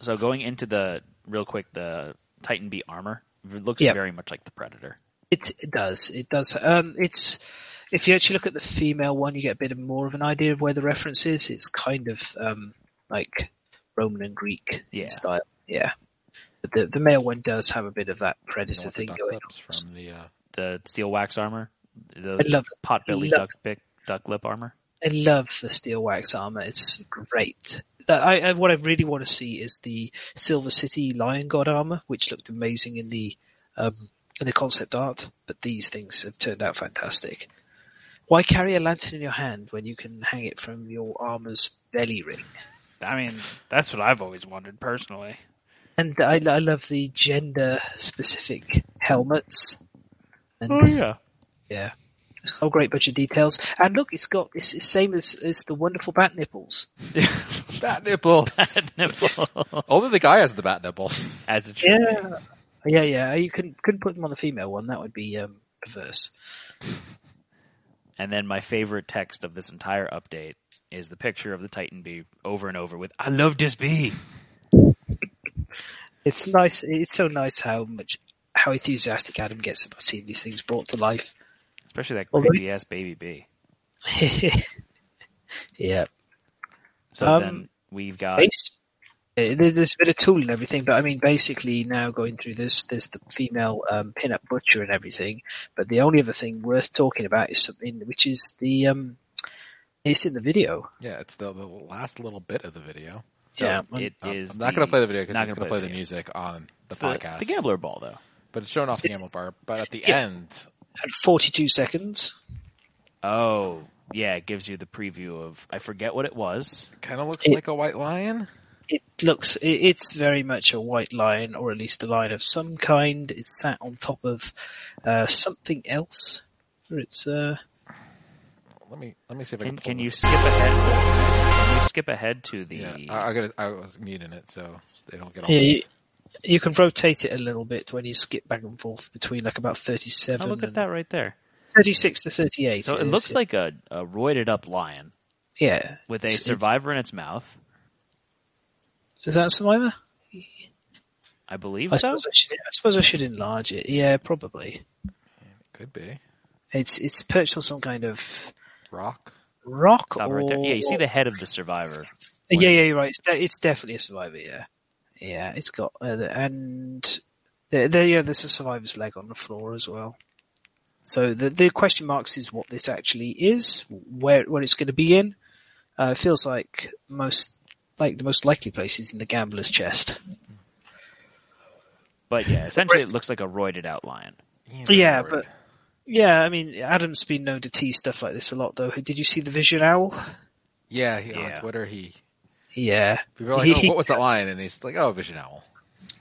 So going into the real quick, the Titan Bee armor it looks very much like the Predator. It, it does. It does. Um, it's if you actually look at the female one, you get a bit of more of an idea of where the reference is. It's kind of um, like Roman and Greek Yeah. style. Yeah. But the the male one does have a bit of that predator thing going on. from the uh, The steel wax armor, the I love pot belly duck duck lip armor. I love the steel wax armor. It's great. That I, I what I really want to see is the Silver City Lion God armor, which looked amazing in the um, in the concept art. But these things have turned out fantastic. Why carry a lantern in your hand when you can hang it from your armor's belly ring? I mean, that's what I've always wondered personally. And I, I love the gender specific helmets. And Oh yeah. yeah, it's got a great bunch of details. And look, it's got it's the same as, as the wonderful bat nipples. bat nipple. nipple. Only the guy has the bat nipple. As a should Yeah, yeah, yeah. You couldn't couldn't put them on the female one. That would be um, perverse. And then my favorite text of this entire update is the picture of the Titan bee over and over with "I love this bee." It's nice. It's so nice how much how enthusiastic Adam gets about seeing these things brought to life. Especially that Although creepy ass baby bee. yeah, So Um, then we've got Base, uh, there's a bit of tool and everything, but I mean, basically now going through this, there's the female um, pin-up butcher and everything. But the only other thing worth talking about is something which is the um, it's in the video. Yeah, it's the, the last little bit of the video. so yeah, it Um, is I'm not going to play the video because not it's gonna going to play the video. music on the It's podcast. the gambler ball though. But it's showing off the It's- gamble bar. But at the Yeah. end, At 42 seconds. Oh yeah, it gives you the preview of I forget what it was. kind of looks It- like a white lion. It looks, it, it's very much a white line, or at least a line of some kind. It's sat on top of uh, something else. Or It's uh, Let me let me see if I can. Can, can you this. skip ahead? Can you skip ahead to the? Yeah, I, I got. I was muting it so they don't get all. yeah, you, you can rotate it a little bit when you skip back and forth between like about 37. oh, 37 look at that right there. 36 to 38. So it is, looks yeah. like a, a roided up lion yeah, with a it's- it's- survivor in its mouth. Is that a survivor? I believe I so. suppose I should. I suppose I should enlarge it. Yeah, probably. It Could be It's it's perched on some kind of rock. rock Stop or right. Yeah, you see the head of the survivor. Yeah, yeah, you're right. It's, de- it's definitely a survivor. Yeah, yeah. It's got uh, and there, there, yeah. There's a survivor's leg on the floor as well. So the the question marks is what this actually is, where what it's going to be in. Uh, it feels like most like the most likely place is in the gambler's chest. But yeah, essentially it looks like a roided out lion. Yeah, but yeah, I mean, Adam's been known to tease stuff like this a lot. Though, did you see the Vision Owl? yeah, he, Yeah. on Twitter he Yeah, people are like, oh, what was that lion? And he's like, oh, Vision Owl.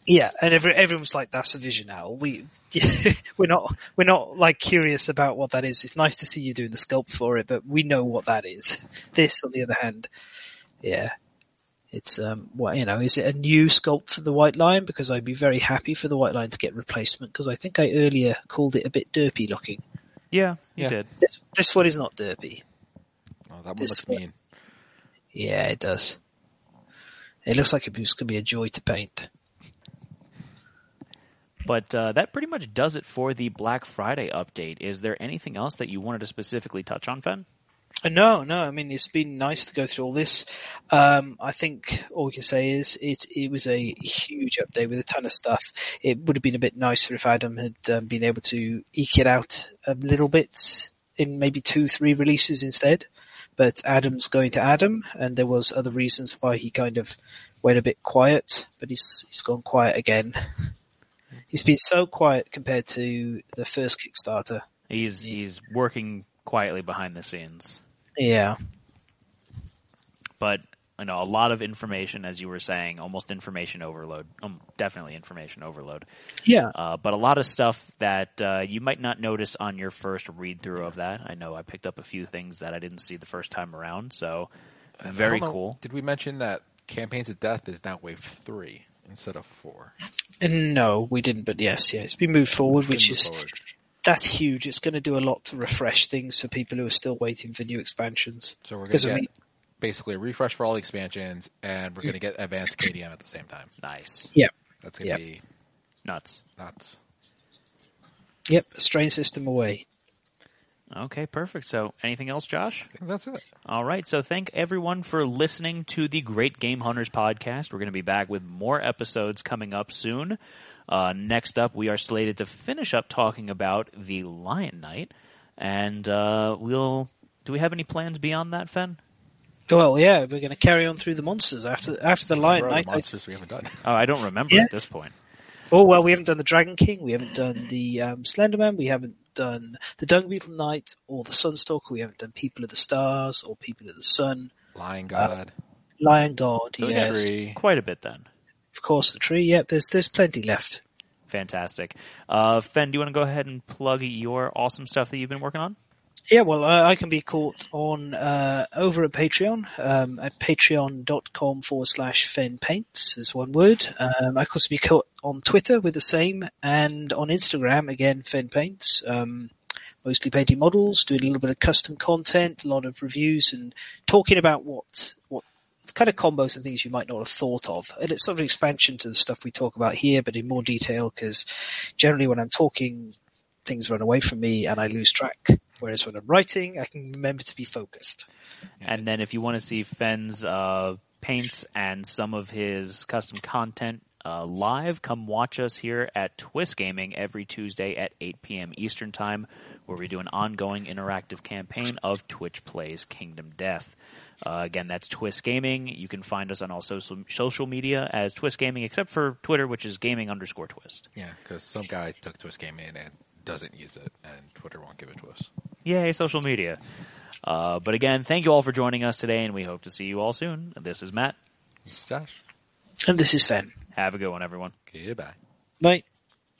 Yeah, and every, everyone's like, "That's a vision owl." We we're not we're not like curious about what that is. It's nice to see you doing the sculpt for it, but we know what that is. This, on the other hand, yeah, it's um, what you know. Is it a new sculpt for the white lion? Because I'd be very happy for the white lion to get replacement. Because I think I earlier called it a bit derpy looking. Yeah, you Yeah. did. This this one is not derpy. Oh, that one This looks one- mean. Yeah, it does. It looks like it was going to be a joy to paint. But uh, that pretty much does it for the Black Friday update. Is there anything else that you wanted to specifically touch on, Fen? Uh, No, no. I mean, it's been nice to go through all this. Um, I think all we can say is it it was a huge update with a ton of stuff. It would have been a bit nicer if Adam had um, been able to eke it out a little bit in maybe two, three releases instead. But Adam's going to Adam, and there was other reasons why he kind of went a bit quiet. But he's he's gone quiet again. He's been so quiet compared to the first Kickstarter. He's he's working quietly behind the scenes, Yeah, but you know a lot of information, as you were saying, almost information overload. Um, definitely information overload. yeah. Uh, but a lot of stuff that uh, you might not notice on your first read through of that. I know I picked up a few things that I didn't see the first time around, so very I know, cool. Did we mention that Campaigns of Death is now wave three instead of four? No, we didn't, but yes, yeah, it's been moved forward, which Move is forward. that's huge. It's going to do a lot to refresh things for people who are still waiting for new expansions. So we're going Because to I get mean, basically a refresh for all the expansions, and we're going to get advanced KDM at the same time. Nice, Yep. That's going to Yep. be nuts. nuts. yep, a strain system away. Okay, perfect. So, anything else, Josh? I think that's it. All right. So, thank everyone for listening to the Great Game Hunters podcast. We're going to be back with more episodes coming up soon. Uh, next up, we are slated to finish up talking about the Lion Knight, and uh, we'll. Do we have any plans beyond that, Fen? Well, yeah, we're going to carry on through the monsters after after the Lion What are Knight. the I- monsters we haven't done. Oh, I don't remember Yeah. at this point. oh well, we haven't done the Dragon King, we haven't done the um, Slenderman, we haven't done the Dung Beetle Knight or the Sunstalker, we haven't done People of the Stars or People of the Sun, Lion God. Lion God, So yes, tree. Quite a bit then. of course the tree. Yep, there's there's plenty left. Fantastic. Uh, Fen, do you want to go ahead and plug your awesome stuff that you've been working on? Yeah, well, uh, I can be caught on uh, over at Patreon um, at patreon.com forward slash Fen Paints is one word. Um, I can also be caught on Twitter with the same and on Instagram again Fen Paints. Um, mostly painting models, doing a little bit of custom content, a lot of reviews, and talking about what what kind of combos and things you might not have thought of. And it's sort of an expansion to the stuff we talk about here, but in more detail because generally when I'm talking things run away from me and I lose track. Whereas when I'm writing, I can remember to be focused. And then if you want to see Fen's uh, paints and some of his custom content uh, live, come watch us here at Twist Gaming every Tuesday at 8 p.m. Eastern Time, where we do an ongoing interactive campaign of Twitch Plays Kingdom Death. Uh, again, that's Twist Gaming. You can find us on all social social media as Twist Gaming, except for Twitter, which is gaming underscore twist. Yeah, because some guy took Twist Gaming and doesn't use it, and Twitter won't give it to us. Yay, social media. Uh, but again, thank you all for joining us today, and we hope to see you all soon. This is Matt. Josh, And this is Fen. Have a good one, everyone. goodbye. Bye.